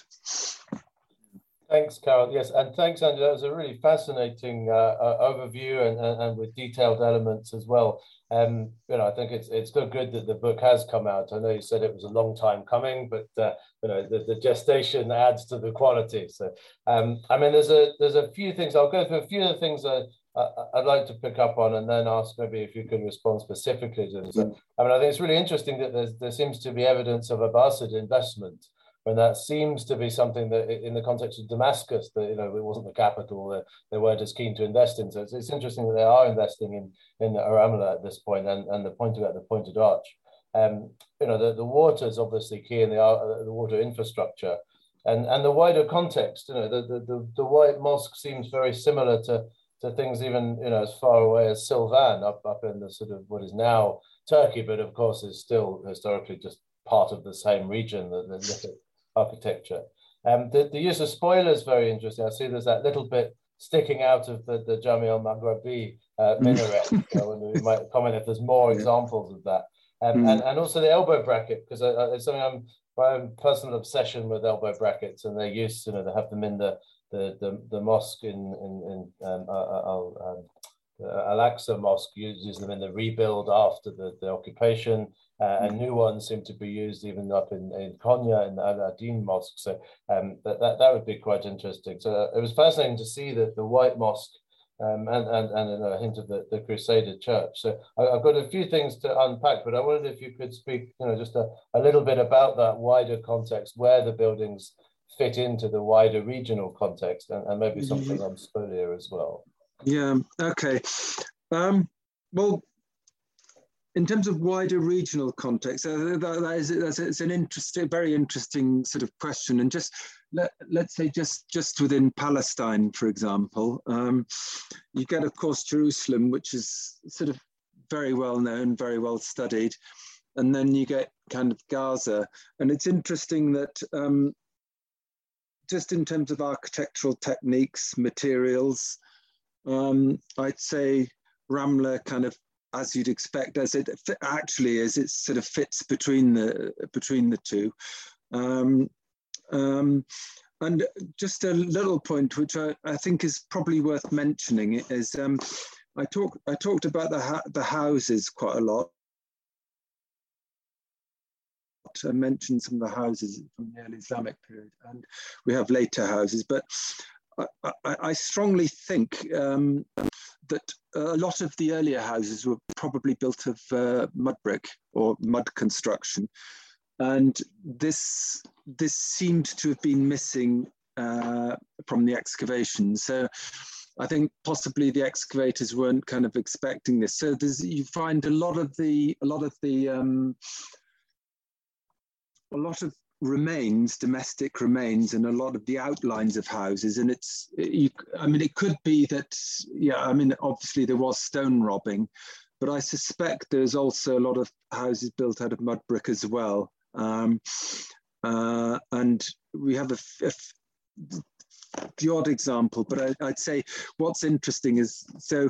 Thanks, Carol. Yes, and thanks, Andrew. That was a really fascinating uh, uh, overview and, and, and, with detailed elements as well. Um, you know, I think it's it's still good that the book has come out. I know you said it was a long time coming, but uh, you know the, the gestation adds to the quality. So, um, I mean, there's a there's a few things. I'll go through a few of the things that I'd like to pick up on and then ask maybe if you could respond specifically to this. I mean, I think it's really interesting that there seems to be evidence of Abbasid investment when that seems to be something that in the context of Damascus, that you know it wasn't the capital that they weren't as keen to invest in. So it's, it's interesting that they are investing in in Aramla at this point and, and the point about the pointed arch. Um, you know, the, the water is obviously key in the, uh, the water infrastructure. and and the wider context. You know, the the the, the White Mosque seems very similar to to things even you know as far away as Silvan up up in the sort of what is now Turkey, but of course is still historically just part of the same region, the, the little architecture. Um, the, the use of spolia very interesting. I see there's that little bit sticking out of the, the Jami al Maghrabi uh, minaret. you we might comment if there's more <laughs> examples of that. Um, mm. and, and also the elbow bracket, because it's something I'm my own personal obsession with elbow brackets and their use. You know, they have them in the the the, the mosque in in, in um, uh, uh um, Al Aqsa Mosque uses them in the rebuild after the, the occupation, uh, and new ones seem to be used even up in, in Konya in Alaeddin Mosque. So um, that, that, that would be quite interesting. So uh, it was fascinating to see that the White Mosque um, and, and, and a hint of the, the Crusader Church. So I, have got a few things to unpack, but I wondered if you could speak, you know, just a, a little bit about that wider context, where the buildings fit into the wider regional context, and, and maybe something on Spolia as well. Yeah, okay. Um, well, in terms of wider regional context, uh, that, that is that's, it's an interesting, very interesting sort of question. And just let, let's say just just within Palestine, for example, um, you get of course Jerusalem, which is sort of very well known, very well studied, and then you get kind of Gaza. And it's interesting that um, just in terms of architectural techniques, materials, um, I'd say Ramla kind of as you'd expect, as it actually is, it sort of fits between the between the two. Um, um, and just a little point, which I, I think is probably worth mentioning, is um, I talked I talked about the the houses quite a lot. I mentioned some of the houses from the early Islamic period, and we have later houses, but I, I, I strongly think um, that a lot of the earlier houses were probably built of uh, mud brick or mud construction. And this, this seemed to have been missing uh, from the excavation. So I think possibly the excavators weren't kind of expecting this. So you find a lot of the, a lot of the, um, a lot of remains, domestic remains, and a lot of the outlines of houses. And it's, you, I mean, it could be that, yeah, I mean, obviously there was stone robbing, but I suspect there's also a lot of houses built out of mud brick as well. Um, uh, and we have a, a, the odd example, but I, I'd say what's interesting is so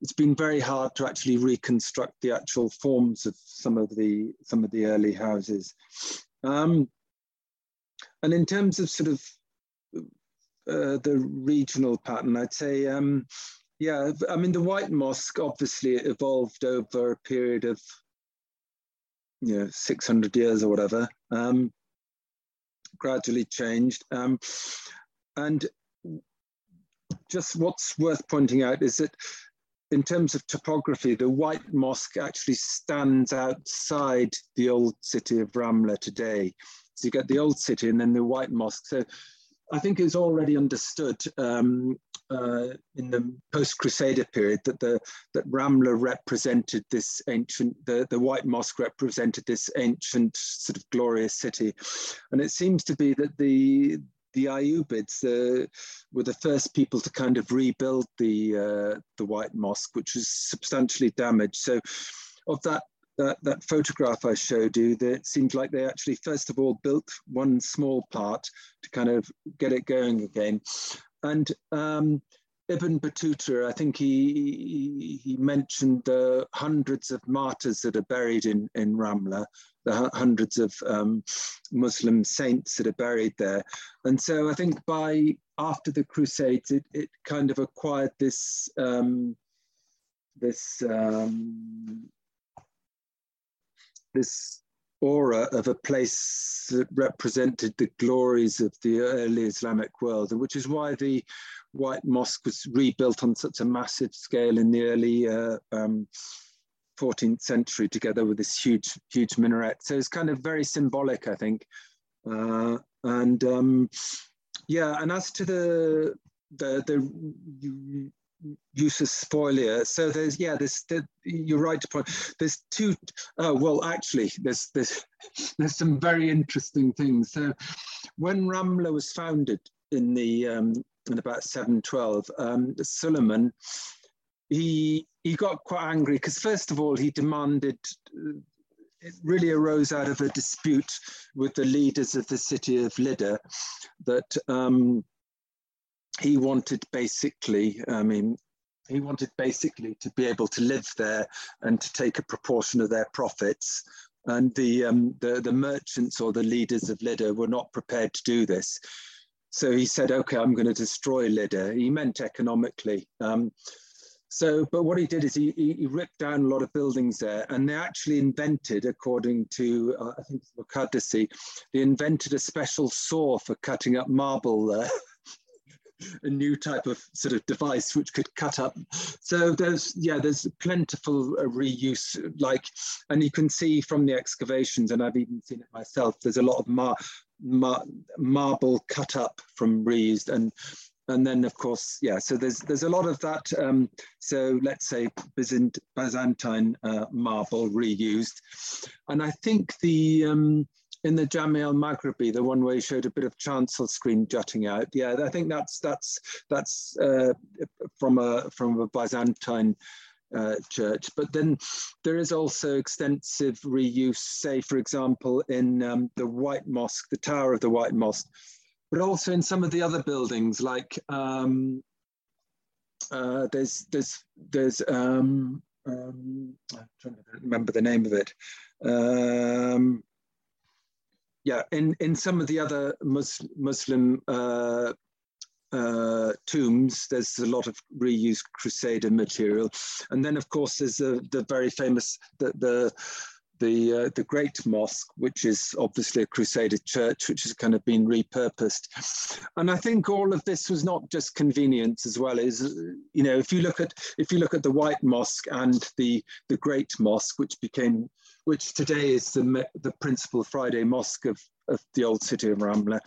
it's been very hard to actually reconstruct the actual forms of some of the some of the early houses. Um, and in terms of sort of uh, the regional pattern, I'd say, um, yeah, I mean, the White Mosque obviously evolved over a period of, you know, 600 years or whatever, um, gradually changed. Um, and just what's worth pointing out is that in terms of topography, the White Mosque actually stands outside the old city of Ramla today. So you get the old city and then the White Mosque. So I think it's already understood um, uh, in the post-Crusader period that the that Ramla represented this ancient, the, the White Mosque represented this ancient sort of glorious city, and it seems to be that the the Ayyubids uh, were the first people to kind of rebuild the uh, the White Mosque, which was substantially damaged. So, of that that, that photograph I showed you, that it seems like they actually first of all built one small part to kind of get it going again. And um, Ibn Battuta, I think he, he mentioned the hundreds of martyrs that are buried in, in Ramla, the hundreds of um, Muslim saints that are buried there. And so I think by after the Crusades, it, it kind of acquired this um, this um, this aura of a place that represented the glories of the early Islamic world, and which is why the White Mosque was rebuilt on such a massive scale in the early uh, um, 14th century, together with this huge, huge minaret. So it's kind of very symbolic, I think. Uh, and um, yeah, and as to the the the usus spolia. So there's yeah, there's there, you're right to point. There's two. Oh well, actually, there's there's there's some very interesting things. So when Ramla was founded in the um, in about 712, um, Suleiman he he got quite angry because first of all he demanded. It really arose out of a dispute with the leaders of the city of Lydda that um, he wanted basically, I mean, he wanted basically to be able to live there and to take a proportion of their profits. And the, um, the, the merchants or the leaders of Lydda were not prepared to do this. So he said, okay, I'm going to destroy Lydda. He meant economically. Um, so, but what he did is he, he, ripped down a lot of buildings there, and they actually invented, according to uh, I think Muqaddasi, they invented a special saw for cutting up marble there. <laughs> a new type of sort of device which could cut up. So there's yeah, there's plentiful uh, reuse. Like, and you can see from the excavations, and I've even seen it myself. There's a lot of mar, mar marble cut up from reused, and and then of course yeah. So there's there's a lot of that. Um, so let's say Byzantine uh, marble reused, and I think the um, in the Jami al Maghribi, the one where he showed a bit of chancel screen jutting out. Yeah, I think that's that's that's uh, from a from a Byzantine uh, church. But then there is also extensive reuse, say, for example, in um, the White Mosque, the Tower of the White Mosque, but also in some of the other buildings, like um, uh, there's there's there's um, um, I'm trying to remember the name of it. Um, yeah, in, in some of the other Mus Muslim uh, uh, tombs, there's a lot of reused Crusader material. And then, of course, there's the, the very famous, the, the, the, uh, the Great Mosque, which is obviously a Crusader church, which has kind of been repurposed. And I think all of this was not just convenience as well. Is you know, if you look at if you look at the White Mosque and the the Great Mosque, which became which today is the, the principal Friday mosque of, of the old city of Ramla.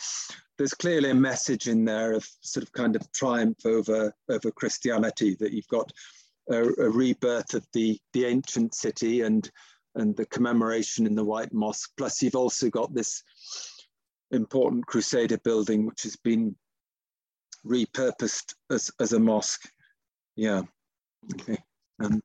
There's clearly a message in there of sort of kind of triumph over, over Christianity, that you've got a, a rebirth of the, the ancient city and, and the commemoration in the White Mosque. Plus, you've also got this important Crusader building, which has been repurposed as, as a mosque. Yeah. Okay. Um,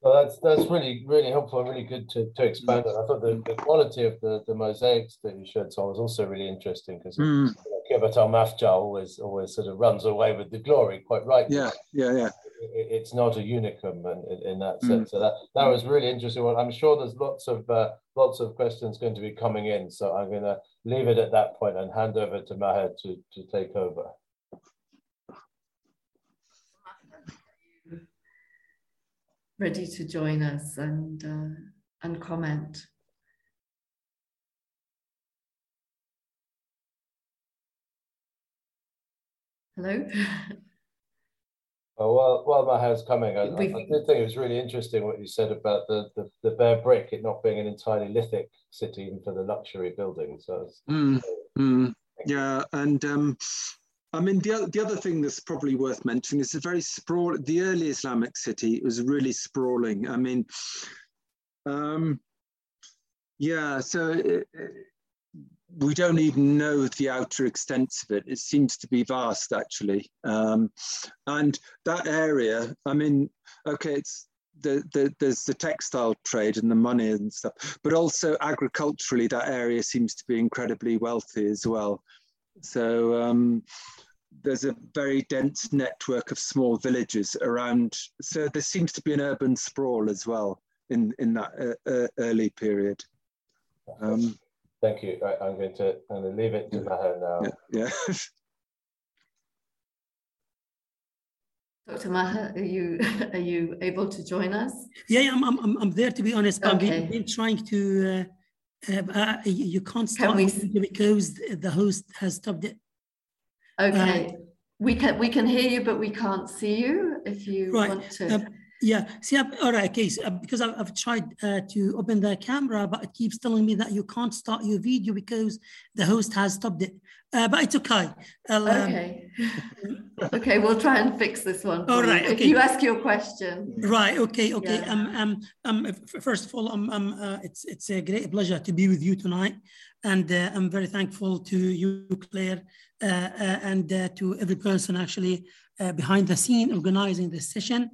well, that's that's really really helpful and really good to, to expand on. I thought the, the quality of the, the mosaics that you showed, Tom, was also really interesting because mm. you know, al Mafjar always always sort of runs away with the glory, quite right. Yeah, yeah, yeah. It, it's not a unicum in, in that mm. sense. So that that was really interesting. Well, I'm sure there's lots of uh, lots of questions going to be coming in. So I'm going to leave it at that point and hand over to Maher to to take over. ready to join us and uh, and comment. Hello. <laughs> Well, while Maher's coming, I, I, did think it was really interesting what you said about the, the, the, bare brick, it not being an entirely lithic city, even for the luxury buildings. So mm, mm, yeah, and um, I mean, the, the other thing that's probably worth mentioning is a very sprawl. The early Islamic city was really sprawling. I mean, um, yeah, so it, it, we don't even know the outer extents of it. It seems to be vast, actually. Um, and that area, I mean, okay, it's the, the, there's the textile trade and the money and stuff, but also agriculturally, that area seems to be incredibly wealthy as well. So um, there's a very dense network of small villages around. So there seems to be an urban sprawl as well in in that uh, uh, early period. Um, Thank you. Right, I'm going to I'm going to leave it to yeah, Maher now. Yeah. yeah. <laughs> Dr. Maher, are you <laughs> are you able to join us? Yeah, I'm I'm I'm there to be honest. Okay. I've been, trying to. Uh, uh, uh, you can't stop Can we... because the host has stopped it. Okay. Uh, we can we can hear you, but we can't see you. If you right. want to. Uh, yeah. See, I've, all right. Okay. So, uh, because I've, I've tried uh, to open the camera, but it keeps telling me that you can't start your video because the host has stopped it. uh, but it's okay. I'll, um, okay. <laughs> okay, we'll try and fix this one. All right. You. Okay. If you ask your question. Right. Okay. Okay. Yeah. Um, um, um, first of all, um, um, uh, it's it's a great pleasure to be with you tonight, and uh, I'm very thankful to you, Claire, uh, uh, and uh, to every person actually behind the scene organizing this session.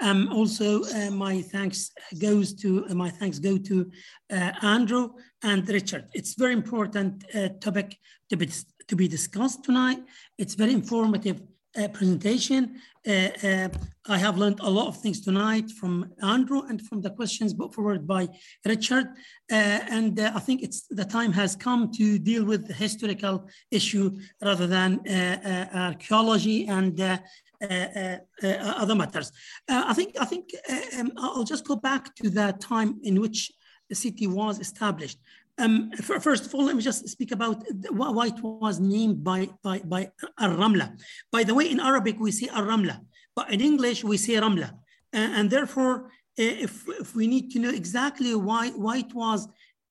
Um, also, uh, my thanks goes to uh, my thanks go to uh, Andrew and Richard. It's very important uh, topic to be to be discussed tonight. It's very informative uh, presentation. Uh, I have learned a lot of things tonight from Andrew and from the questions put forward by Richard. and I think it's the time has come to deal with the historical issue rather than archaeology and other matters. Uh, I think I think um, I'll just go back to the time in which the city was established. Um, first of all, let me just speak about why it was named by by by Ar-Ramla. By the way, in Arabic we say Ar-Ramla, but in English we say Ramla, and therefore, if if we need to know exactly why why it was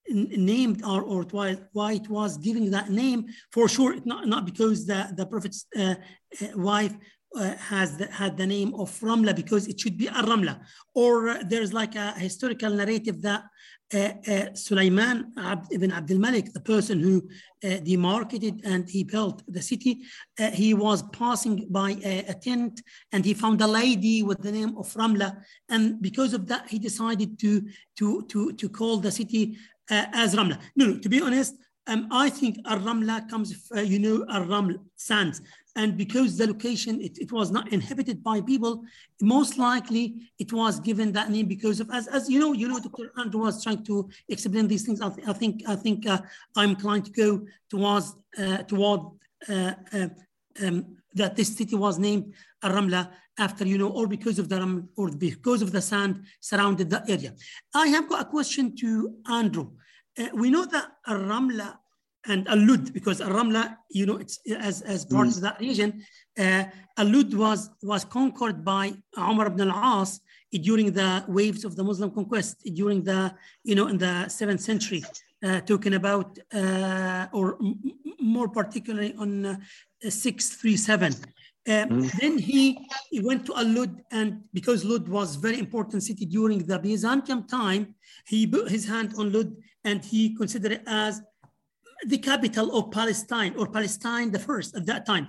named or, or why, why it was giving that name for sure not, not because the, the prophet's uh, wife uh, has the, had the name of Ramla because it should be a Ramla. Or uh, there's like a historical narrative that uh, uh Sulaiman ibn Abdul Malik, the person who uh, demarcated and he built the city, uh, he was passing by a, a, tent and he found a lady with the name of Ramla. And because of that, he decided to, to, to, to call the city as Ramla. No, no, to be honest, um, I think Ar-Ramla comes, uh, you know, Ar-Raml, sands. And because the location, it, it, was not inhabited by people, most likely it was given that name because of, as, as you know, you know, Dr. Andrew was trying to explain these things. I, th I think, I think uh, I'm inclined to go towards, uh, toward uh, uh, um, that this city was named Ar-Ramla after, you know, or because of the Raml, or because of the sand surrounded the area. I have got a question to Andrew. Uh, we know that Ar-Ramla and Al-Lud, because Ar-Ramla, you know, it's as, as part mm. of that region, uh, Al-Lud was, was conquered by Umar ibn al-As during the waves of the Muslim conquest, during the, you know, in the seventh century, uh, talking about, uh, or more particularly on uh, 637. Uh, mm. Then he, he went to Al-Lud and because Lud was very important city during the Byzantium time, he put his hand on Lud and he considered it as the capital of Palestine or Palestine the first at that time.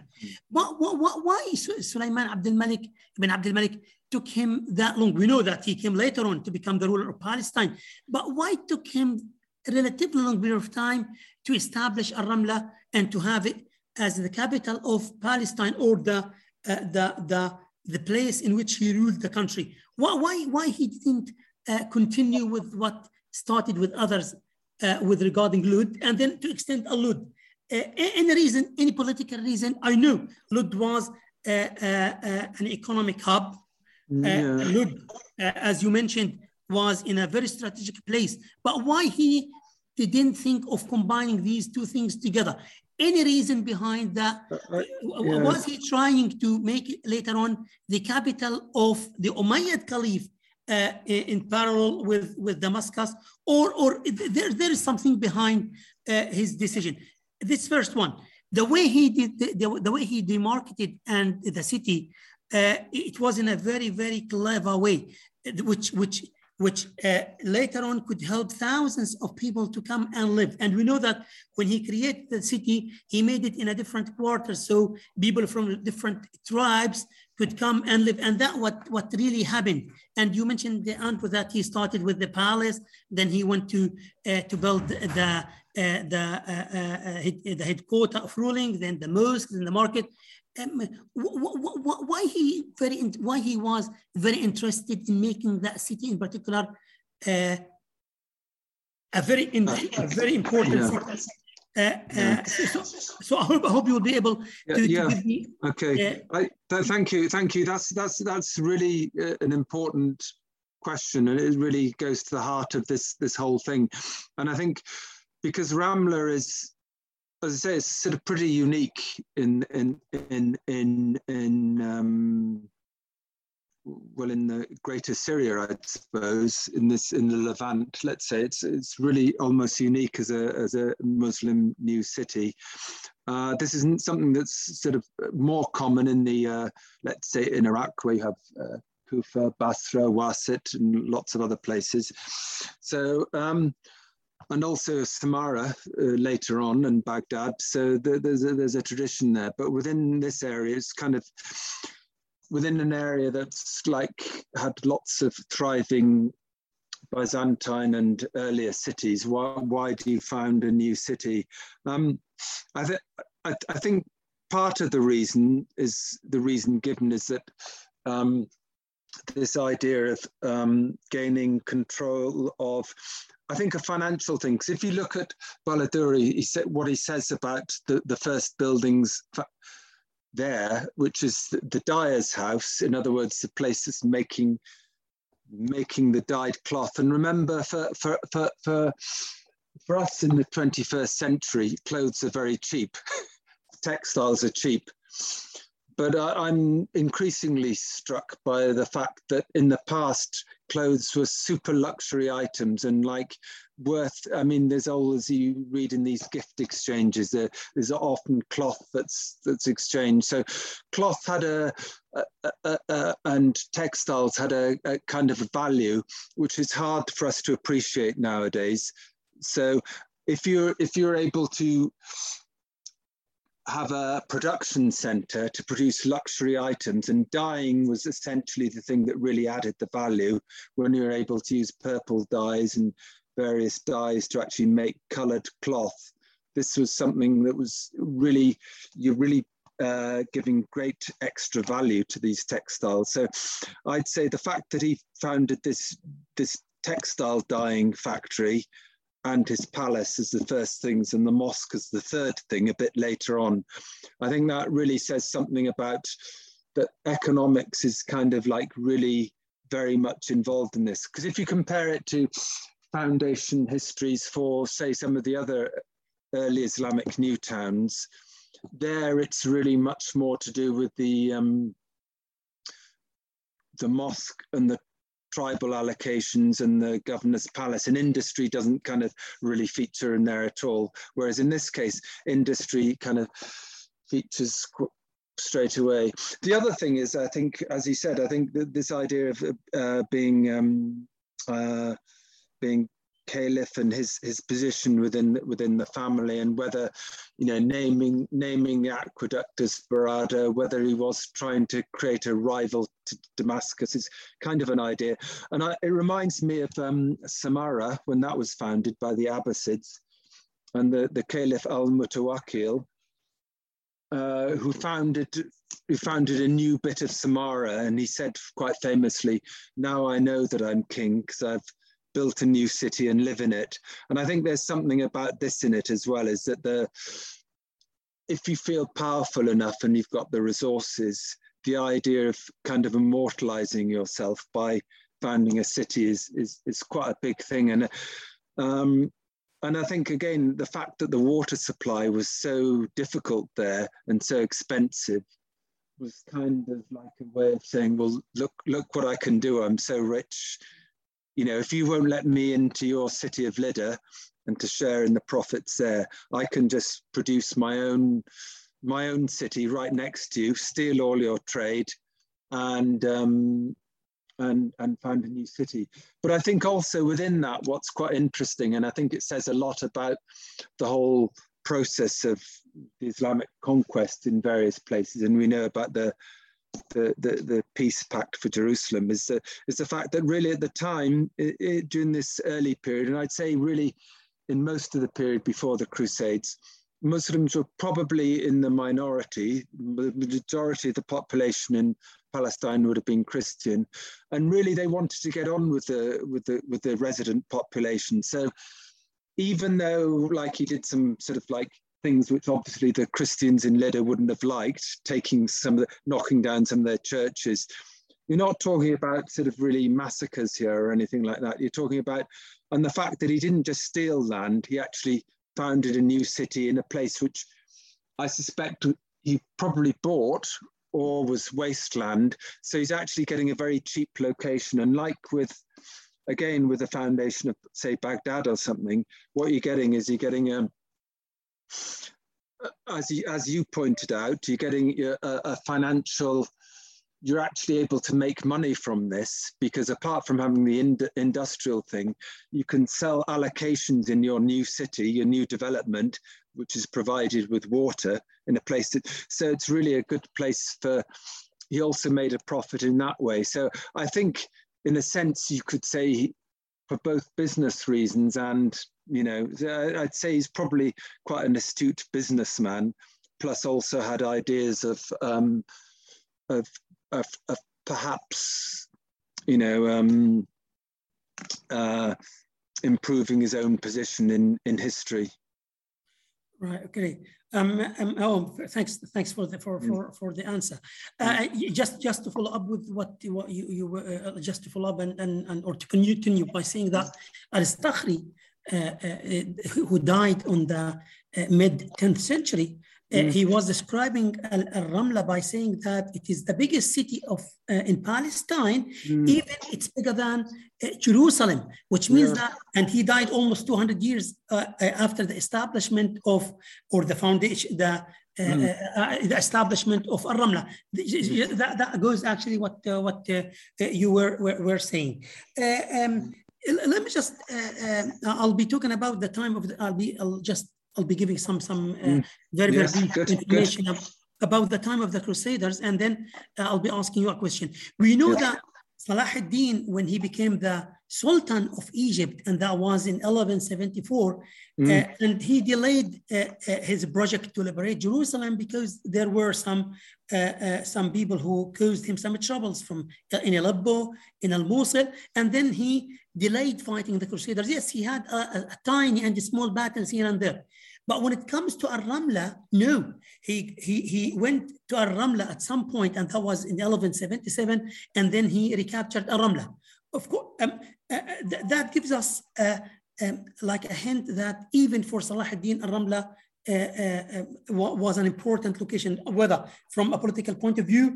What, what, what, why Sulaiman Abdul Malik ibn Abdul Malik took him that long? We know that he came later on to become the ruler of Palestine, but why took him a relatively long period of time to establish Ar-Ramla and to have it as the capital of Palestine or the, uh, the, the, the place in which he ruled the country? Why, why, why he didn't uh, continue with what started with others uh, with regarding Lud, and then to extend a Lud. Uh, any reason, any political reason, I knew Lud was uh, uh, uh an economic hub. Uh, yeah. Lud, as you mentioned, was in a very strategic place. But why he didn't think of combining these two things together? Any reason behind that? Yeah. Was he trying to make it later on the capital of the Umayyad Caliph uh, in parallel with, with Damascus, or, or there, there is something behind uh, his decision. This first one, the way he did, the, the, way he demarketed and the city, uh, it was in a very, very clever way, which, which, which uh, later on could help thousands of people to come and live. And we know that when he created the city, he made it in a different quarter. So people from different tribes could come and live. And that what, what really happened. And you mentioned the answer that he started with the palace, then he went to uh, to build the uh, the uh, uh the headquarter of ruling, then the mosques, then the market. Um, why he very why he was very interested in making that city in particular uh, a very in, a very important yeah. Uh, uh, so, so, I hope I hope you will be able to, yeah, to give me. Okay, uh, I, th thank you, thank you. That's that's that's really uh, an important question, and it really goes to the heart of this this whole thing. And I think because Ramla is, as I say, it's sort of pretty unique in in in in in um, well in the greater Syria, I suppose, in this in the Levant, let's say, it's it's really almost unique as a as a Muslim new city. Uh, this isn't something that's sort of more common in the, uh, let's say in Iraq where you have uh, Kufa, Basra, Wasit, and lots of other places. So, um, and also Samarra uh, later on and Baghdad. So there's, a, there's a tradition there. But within this area, it's kind of within an area that's like had lots of thriving Byzantine and earlier cities. Why, why do you found a new city? Um, I, th- I, I, think part of the reason is the reason given is that um, this idea of um, gaining control of, I think, a financial thing. Because if you look at Baladuri, he said what he says about the, the first buildings there, which is the, the dyer's house. In other words, the place that's making making the dyed cloth. And remember, for for for for, for us in the 21st century, clothes are very cheap. <laughs> Textiles are cheap. But I, I'm increasingly struck by the fact that in the past, clothes were super luxury items and like worth i mean there's always you read in these gift exchanges there, there's often cloth that's that's exchanged. So cloth had a, a, a, a and textiles had a, kind of a value which is hard for us to appreciate nowadays. So if you're if you're able to have a production center to produce luxury items and dyeing was essentially the thing that really added the value when you were able to use purple dyes and various dyes to actually make colored cloth. This was something that was really you're really uh, giving great extra value to these textiles. So i'd say the fact that he founded this this textile dyeing factory and his palace as the first things and the mosque as the third thing a bit later on. I think that really says something about that economics is kind of like really very much involved in this. Because if you compare it to foundation histories for, say, some of the other early Islamic new towns, there it's really much more to do with the um, the mosque and the tribal allocations and the governor's palace and industry doesn't kind of really feature in there at all. Whereas in this case, industry kind of features straight away. The other thing is, I think, as he said, I think that this idea of uh, being um, uh, being caliph and his his position within within the family and whether you know naming naming the aqueduct as Barada whether he was trying to create a rival to Damascus is kind of an idea. And I, it reminds me of um, Samarra when that was founded by the Abbasids and the the caliph al Mutawakkil uh, who founded who founded a new bit of Samarra and he said quite famously now I know that I'm king because I've built a new city and live in it. And I think there's something about this in it as well, is that the if you feel powerful enough and you've got the resources, the idea of kind of immortalizing yourself by founding a city is is, is quite a big thing. And um, and I think again the fact that the water supply was so difficult there and so expensive was kind of like a way of saying, well, look look what I can do. I'm so rich you know, if you won't let me into your city of Lydda and to share in the profits there, I can just produce my own my own city right next to you, steal all your trade, and um, and and found a new city. But I think also within that, what's quite interesting, and I think it says a lot about the whole process of the Islamic conquest in various places, and we know about the the, the, the peace pact for Jerusalem is the, is the fact that really at the time, it, it, during this early period, and I'd say really in most of the period before the Crusades, Muslims were probably in the minority. The majority of the population in Palestine would have been Christian, and really they wanted to get on with the with the with the resident population. So even though, like he did some sort of like things which obviously the Christians in Lydda wouldn't have liked, taking some of the, knocking down some of their churches. You're not talking about sort of really massacres here or anything like that. You're talking about, and the fact that he didn't just steal land, he actually founded a new city in a place which I suspect he probably bought or was wasteland. So he's actually getting a very cheap location. And like with, again, with the foundation of, say, Baghdad or something, what you're getting is you're getting a, as you, as you pointed out, you're getting a, a financial you're actually able to make money from this because apart from having the ind industrial thing, you can sell allocations in your new city, your new development, which is provided with water in a place that, so it's really a good place for, he also made a profit in that way. So I think in a sense you could say for both business reasons and, you know, I'd say he's probably quite an astute businessman, plus also had ideas of, um, of of, of perhaps, you know, um, uh, improving his own position in, in history. Right. Okay. Um, um, oh, thanks. Thanks for the for for, for the answer. Uh, just just to follow up with what what you you uh, just to follow up and, and, and or to continue by saying that Al-Istakhri, uh, uh, who died on the uh, mid 10th century, uh, he was describing Al, Ramla by saying that it is the biggest city of uh, in Palestine, mm. even it's bigger than uh, Jerusalem, which means yeah. that, and he died almost 200 years uh, uh, after the establishment of, or the foundation, the mm. the establishment of Al Ramla. Mm. That, that goes actually what what you were, were, were saying. Um, let me just, I'll be talking about the time of the, I'll be, I'll just I'll be giving some some uh, mm. very yes, very brief good, information good. about the time of the Crusaders, and then uh, I'll be asking you a question. We know yes. that Salah ad-Din, when he became the Sultan of Egypt, and that was in 1174, mm. uh, and he delayed uh, uh, his project to liberate Jerusalem because there were some uh, some people who caused him some troubles from in Aleppo, in Al Mosul, and then he delayed fighting the Crusaders. Yes, he had a, a, a tiny and small battles here and there. But when it comes to Ar-Ramla, no. He, he, he went to Ar-Ramla at some point, and that was in 1177, and then he recaptured Ar-Ramla. Of course, um, uh, uh th that gives us uh, um, like a hint that even for Salah ad-Din, Ar-Ramla uh, uh, was an important location, whether from a political point of view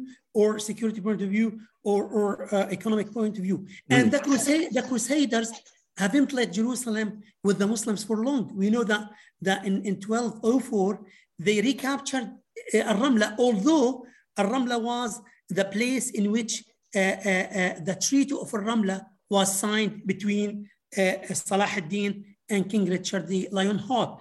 or security point of view or, or uh, economic point of view. Mm. And the, crusade, the Crusaders haven't led Jerusalem with the Muslims for long. We know that, that in, in 1204, they recaptured uh, Ar-Ramla, although Ar-Ramla was the place in which uh, uh, uh, the Treaty of Ar-Ramla was signed between Salah ad-Din and King Richard the Lionheart.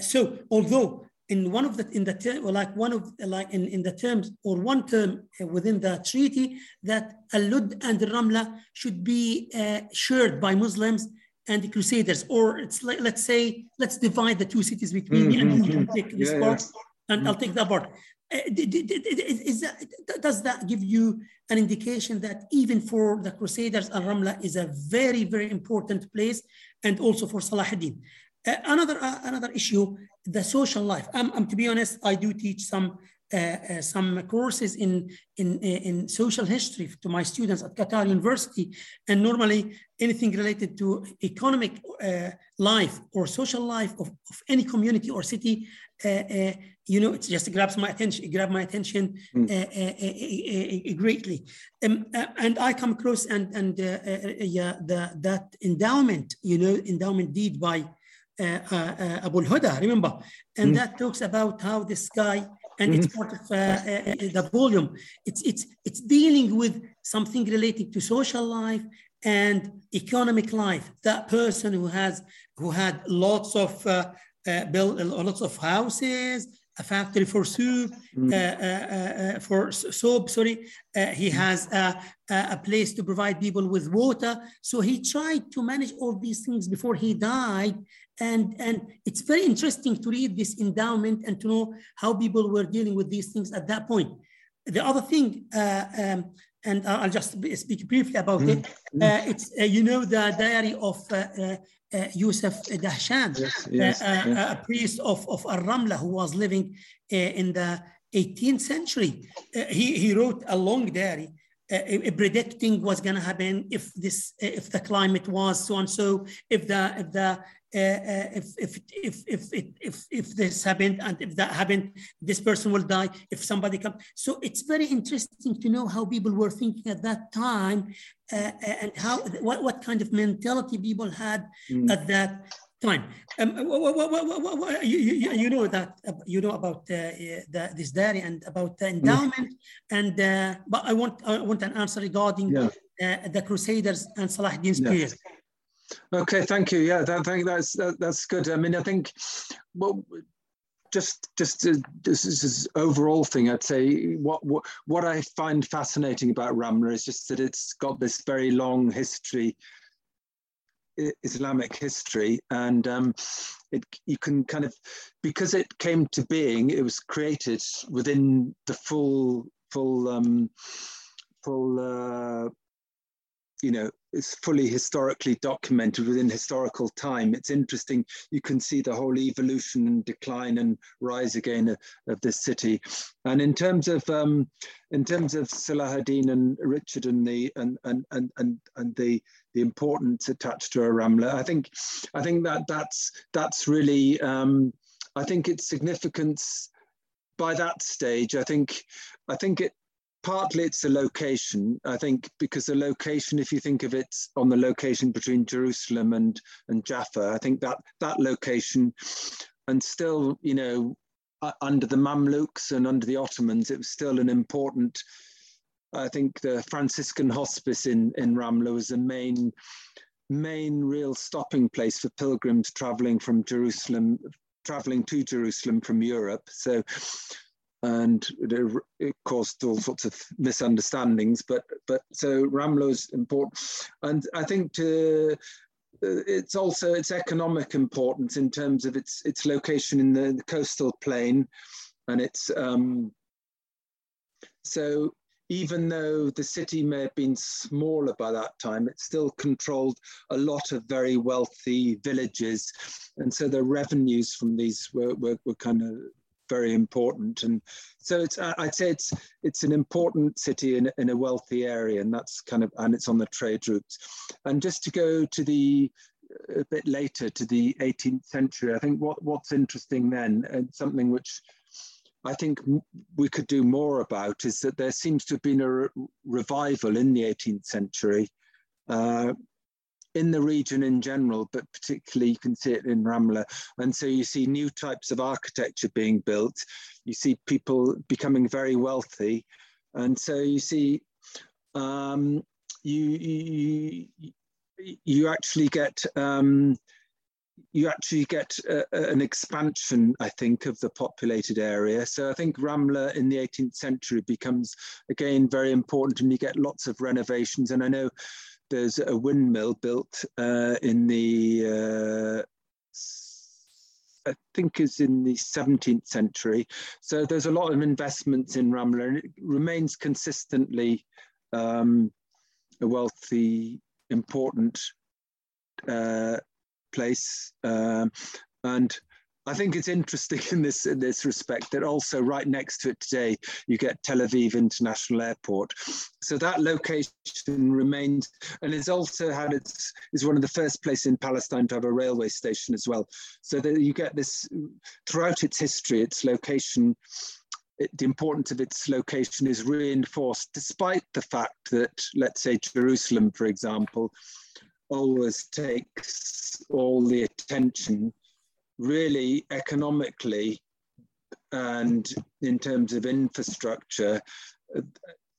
So although in one of the in the term like one of like in, in the terms or one term within the treaty that Al-Lud and Ramla should be uh, shared by Muslims and the Crusaders, or it's like let's say let's divide the two cities between mm-hmm. me and you. Take this yeah, part, yeah. and mm-hmm. I'll take that part. Uh, is that, does that give you an indication that even for the Crusaders, Al Ramla is a very, very important place, and also for Salah ad-Din? Uh, another uh, another issue, the social life. I'm, I'm, to be honest, I do teach some uh, uh some courses in, in in social history to my students at Qatar University, and normally anything related to economic uh, life or social life of, of any community or city, uh, you know, it just grabs my attention, It grab my attention mm. greatly. Um, and I come across and and yeah, the that endowment, you know, endowment deed by uh, uh, uh, Abu al-Huda, remember? And mm. that talks about how this guy, and mm. it's mm-hmm. part of the volume, it's, it's, it's dealing with something related to social life and economic life. That person who has, who had lots of, uh, built lots of houses, a factory for soup, mm. uh, uh, uh, for soap, sorry. he mm. has a, a, place to provide people with water. So he tried to manage all these things before he died. And, and it's very interesting to read this endowment and to know how people were dealing with these things at that point. The other thing, uh, um, and I'll just speak briefly about mm. it. Mm-hmm. Uh, it's, uh, you know, the diary of uh, uh, uh Yusuf Dahshan, yes, yes, yes. a priest of, of Ar-Ramla who was living in the 18th century. he, he wrote a long diary uh, predicting what's going to happen if this if the climate was so and so if the if the uh, uh, if, if, if, if, if, if this happened and if that happened, this person will die, if somebody comes. So it's very interesting to know how people were thinking at that time uh, and how, what, what kind of mentality people had mm. at that time. Um, you, you, you, know that you know about uh, the, this dairy and about the endowment, mm. and uh, but I want I want an answer regarding yeah. uh, the Crusaders and Salah ad-Din's yes. period. Okay, thank you. Yeah, I think that's that, that's good. I mean, I think well, just just to, this is overall thing. I'd say what what what I find fascinating about Ramla is just that it's got this very long history Islamic history, and um, it you can kind of because it came to being, it was created within the full full um, full uh, you know it's fully historically documented within historical time. It's interesting. You can see the whole evolution and decline and rise again of, of this city. And in terms of um, in terms of Salahuddin and Richard and the and and and and, and the the importance attached to a Ramla, I think I think that that's that's really um, I think its significance by that stage. I think I think it partly it's the location, I think, because the location, if you think of it on the location between Jerusalem and, and Jaffa, I think that that location, and still, you know, under the Mamluks and under the Ottomans, it was still an important, I think the Franciscan hospice in, in Ramla was the main, main real stopping place for pilgrims traveling from Jerusalem, traveling to Jerusalem from Europe. So and it, caused all sorts of misunderstandings. But but so is important, and I think to uh, it's also its economic importance in terms of its its location in the, the coastal plain, and it's um, so even though the city may have been smaller by that time, it still controlled a lot of very wealthy villages. And so the revenues from these were, were, were kind of very important. And so it's, I'd say it's, it's an important city in, in a wealthy area and that's kind of, and it's on the trade routes. And just to go to the, a bit later to the 18th century, I think what, what's interesting then and something which I think we could do more about is that there seems to have been a re revival in the 18th century. Uh, in the region in general, but particularly you can see it in Ramla. And so you see new types of architecture being built. You see people becoming very wealthy. And so you see um, you, you, you actually get um, you actually get an expansion, I think, of the populated area. So I think Ramla in the 18th century becomes again very important, and you get lots of renovations. And I know there's a windmill built uh, in the, uh, I think is in the 17th century. So there's a lot of investments in Ramla and it remains consistently um, a wealthy, important uh, place. Um, and I think it's interesting <laughs> in this in this respect that also right next to it today you get Tel Aviv International Airport. So that location remains, and it's also had its is one of the first places in Palestine to have a railway station as well. So that you get this throughout its history, its location. It, the importance of its location is reinforced, despite the fact that, let's say, Jerusalem, for example, always takes all the attention really economically and in terms of infrastructure,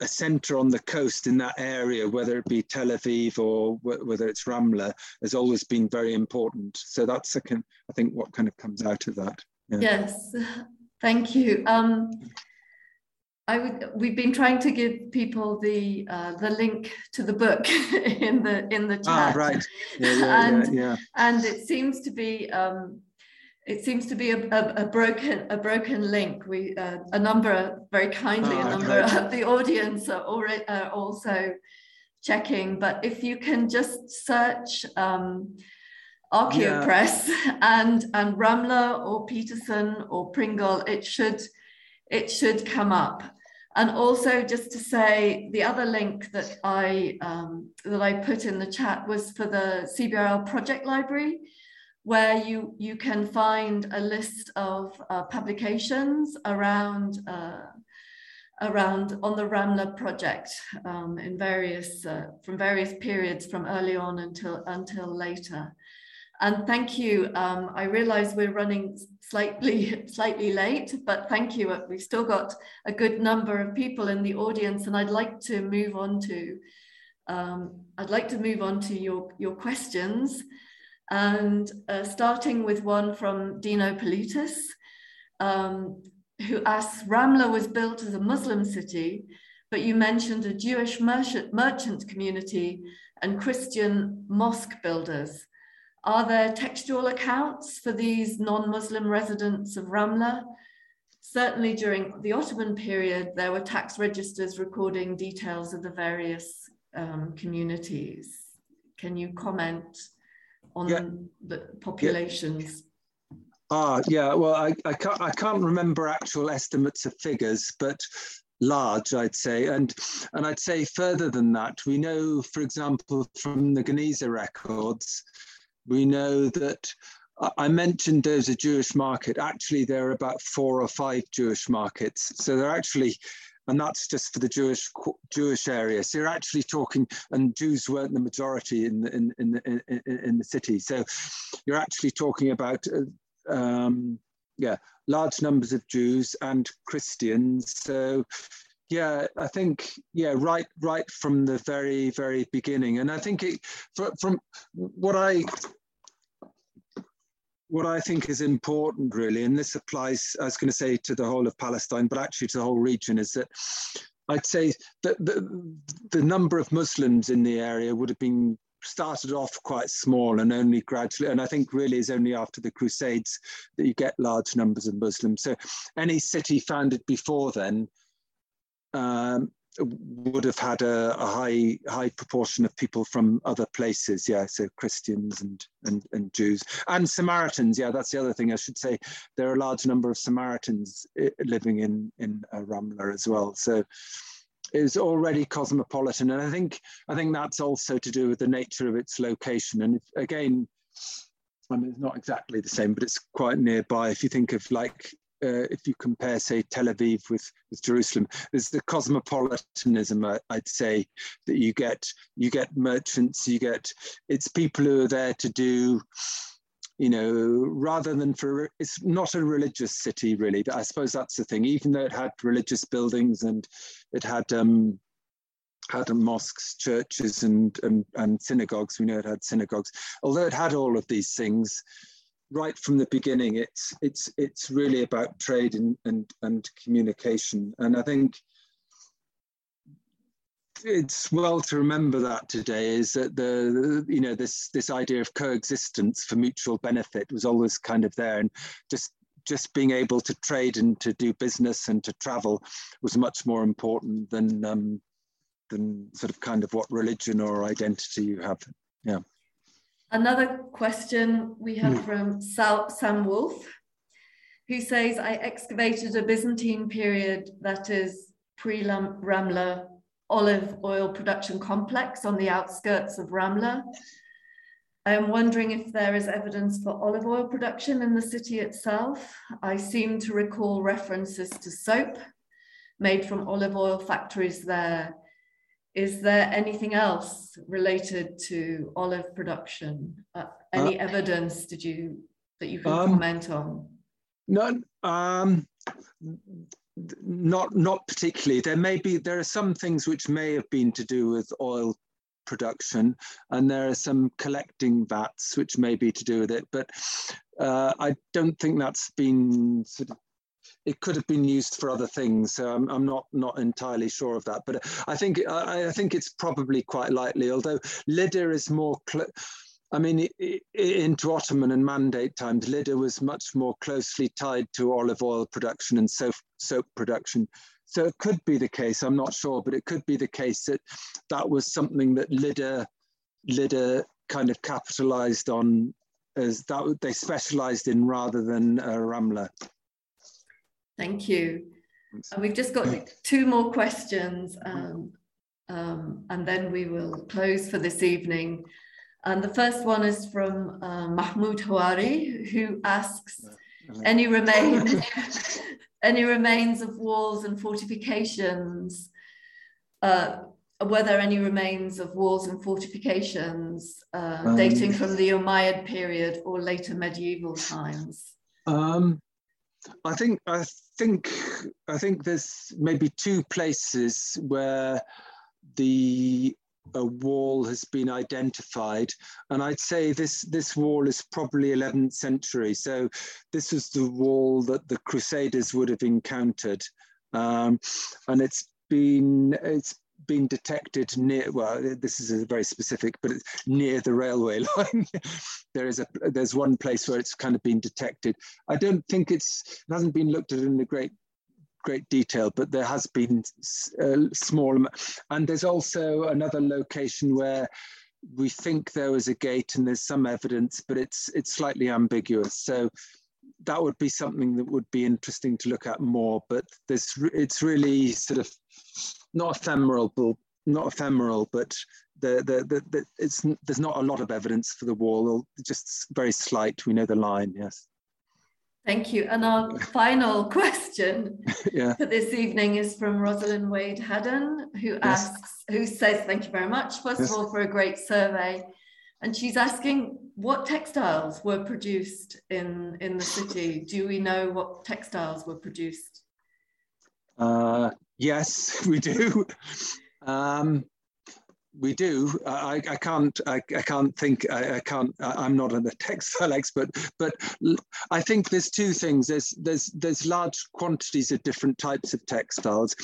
a center on the coast in that area, whether it be Tel Aviv or whether it's Ramla, has always been very important. So that's, a, I think, what kind of comes out of that. Yeah. Yes, thank you. Um, I would, we've been trying to give people the uh, the link to the book <laughs> in the in the ah, chat. Ah, right. Yeah, yeah, and, yeah, yeah. and it seems to be um, it seems to be a, a, a, broken a broken link. We uh, a number very kindly oh, a number okay. of the audience are already are also checking. But if you can just search um, Archaeopress yeah. and and Ramla or Petersen or Pringle, it should it should come up. And also just to say, the other link that I um, that I put in the chat was for the CBRL project library where you, you can find a list of uh, publications around, uh, around on the Ramla project um, in various, uh, from various periods from early on until, until later. And thank you. Um, I realize we're running slightly, <laughs> slightly late, but thank you. We've still got a good number of people in the audience and I'd like to move on to, um, I'd like to move on to your, your questions and uh, starting with one from Dino Politis, um, who asks, Ramla was built as a Muslim city, but you mentioned a Jewish merchant, merchant community and Christian mosque builders. Are there textual accounts for these non-Muslim residents of Ramla? Certainly during the Ottoman period, there were tax registers recording details of the various um, communities. Can you comment on yeah. the populations? Yeah. Ah, yeah. Well, I, I can't I can't remember actual estimates of figures, but large, I'd say. And, and I'd say further than that, we know, for example, from the Geniza records, we know that I mentioned there's a Jewish market. Actually, there are about four or five Jewish markets. So they're actually, and that's just for the Jewish Jewish area. So you're actually talking, and Jews weren't the majority in the, in, in, the, in, in the city. So you're actually talking about, uh, um, yeah, large numbers of Jews and Christians. So yeah, I think yeah, right, right from the very, very beginning, and I think it from what I what I think is important really, and this applies, I was going to say to the whole of Palestine, but actually to the whole region, is that I'd say that the, the number of Muslims in the area would have been started off quite small and only gradually, and I think really is only after the Crusades that you get large numbers of Muslims. So any city founded before then um, would have had a, a, high high proportion of people from other places. Yeah, so Christians and, and and Jews and Samaritans. Yeah, that's the other thing I should say. There are a large number of Samaritans eh, living in in uh, Ramla as well. So is already cosmopolitan, and I think I think that's also to do with the nature of its location. And again, I mean, it's not exactly the same, but it's quite nearby. If you think of like uh, if you compare, say, Tel Aviv with, with Jerusalem, there's the cosmopolitanism, I, would say, that you get. You get merchants, you get, it's people who are there to do you know, rather than for, it's not a religious city really, but I suppose that's the thing, even though it had religious buildings and it had, um, had mosques, churches and, and, and synagogues, we know it had synagogues, although it had all of these things, right from the beginning, it's, it's, it's really about trade and, and, and communication. And I think it's well to remember that today is that the, you know this this idea of coexistence for mutual benefit was always kind of there. And just just being able to trade and to do business and to travel was much more important than um, than sort of kind of what religion or identity you have. Yeah another question we have hmm. from Sal, sam Wolff who says i excavated a byzantine period that is pre-ramla olive oil production complex on the outskirts of Ramla. I'm wondering if there is evidence for olive oil production in the city itself. I seem to recall references to soap made from olive oil factories there. Is there anything else related to olive production? Uh, any uh, evidence did you that you can um, comment on? None. Um, not not particularly. There may be there are some things which may have been to do with oil production, and there are some collecting vats which may be to do with it. But uh, I don't think that's been sort of. It could have been used for other things, so I'm, I'm not not entirely sure of that. But I think I, I think it's probably quite likely. Although Lydda is more. I mean, into Ottoman and Mandate times, Lydda was much more closely tied to olive oil production and soap, soap production. So it could be the case, I'm not sure, but it could be the case that that was something that Lydda, Lydda kind of capitalized on as that they specialized in rather than uh, Ramla. Thank you. And we've just got two more questions um, um, and then we will close for this evening. And the first one is from uh, Mahmoud Hawari, who asks, any remains, <laughs> <laughs> any remains of walls and fortifications uh, were there any remains of walls and fortifications uh, um, dating from the Umayyad period or later medieval times? Um, I think I think I think there's maybe two places where the a wall has been identified. And i'd say this this wall is probably 11th century. So this is the wall that the crusaders would have encountered. Um, and it's been it's been detected near well this is a very specific but near the railway <laughs> line. There is a there's one place where it's kind of been detected. I don't think it's it hasn't been looked at in a great great detail but there has been a small and there's also another location where we think there was a gate and there's some evidence but it's it's slightly ambiguous. So that would be something that would be interesting to look at more but there's it's really sort of not ephemeral, but not ephemeral, but the, the, the, the, it's, there's not a lot of evidence for the wall, just very slight. We know the line, yes. Thank you. And our final <laughs> question <laughs> yeah. for this evening is from Rosalind Wade Haddon, who asks, yes. who says, thank you very much, first yes. of all, for a great survey. And she's asking what textiles were produced in, in the city. Do we know what textiles were produced? Uh, Yes, <laughs> we do. Um, we do. I, I can't. I, I, can't think. I, I can't. I, am not a textile <laughs> expert, but I think there's two things. There's there's there's large quantities of different types of textiles,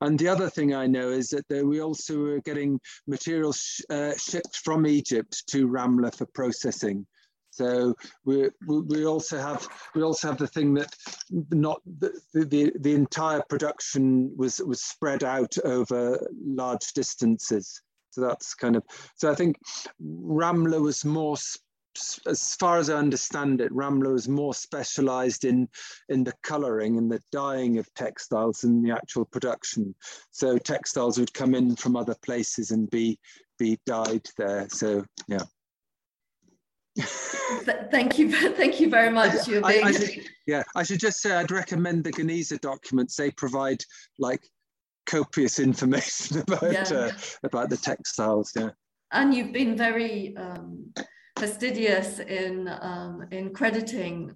and the other thing I know is that there, we also are getting materials sh uh, shipped from Egypt to Ramla for processing. So we, we also have we also have the thing that not the, the, the entire production was was spread out over large distances. So that's kind of so I think Ramla was more as far as I understand it, Ramla was more specialized in in the coloring and the dyeing of textiles than the actual production. So textiles would come in from other places and be be dyed there. So yeah thank you, <laughs> thank you very much. I, I, I should, yeah, I should just say I'd recommend the Geniza documents. They provide like copious information <laughs> about yeah. uh, about the textiles. Yeah, and you've been very um, fastidious in um, in crediting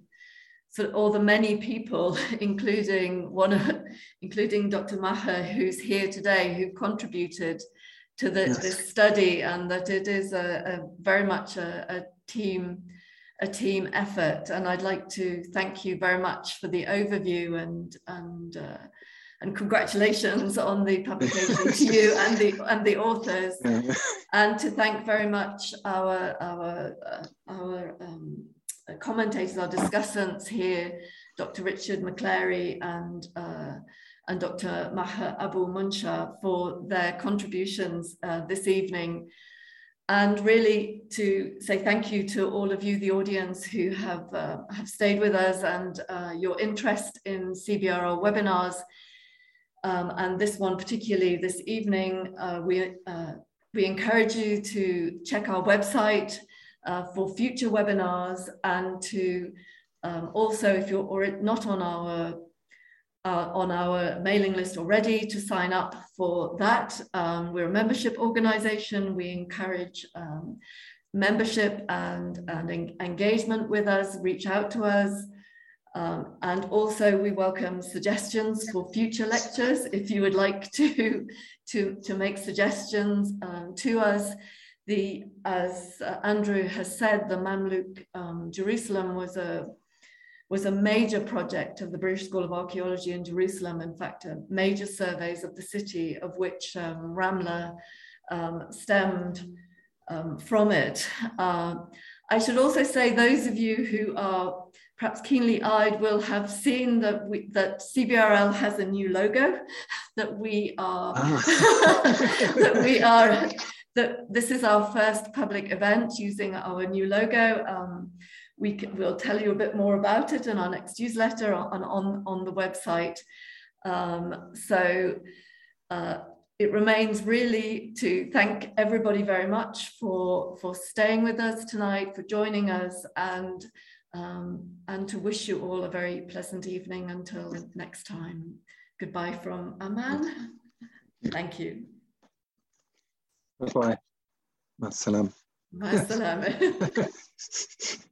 so all the many people, <laughs> including one, including Dr. Maher, who's here today, who contributed to the, yes. this study, and that it is a, a very much a, a team a team effort and I'd like to thank you very much for the overview and and uh, and congratulations on the publication to you <laughs> and the and the authors and to thank very much our our uh, our um, commentators our discussants here Dr. Richard McClary and uh, and Dr. Maher Abu Munshar for their contributions uh, this evening and really to say thank you to all of you, the audience who have, uh, have stayed with us and uh, your interest in CBRL webinars. Um, and this one particularly this evening, uh, we, uh, we encourage you to check our website uh, for future webinars and to um, also, if you're not on our uh, on our mailing list already to sign up for that. Um, we're a membership organization. We encourage um, membership and, and en engagement with us, reach out to us. Um, and also we welcome suggestions for future lectures. If you would like to, to, to make suggestions um, to us, the, as Andrew has said, the Mamluk um, Jerusalem was a was a major project of the British School of Archaeology in Jerusalem. In fact, major surveys of the city, of which um, Ramla um, stemmed um, from it. Uh, I should also say those of you who are perhaps keenly eyed will have seen that we, that CBRL has a new logo, <laughs> that we are ah. <laughs> that we are that this is our first public event using our new logo. Um, we can, we'll tell you a bit more about it in our next newsletter on, on, on the website. Um, so uh, it remains really to thank everybody very much for, for staying with us tonight, for joining us, and, um, and to wish you all a very pleasant evening until next time. Goodbye from Amman. Thank you. Bye bye. Masalam. Masalam. <laughs> <laughs>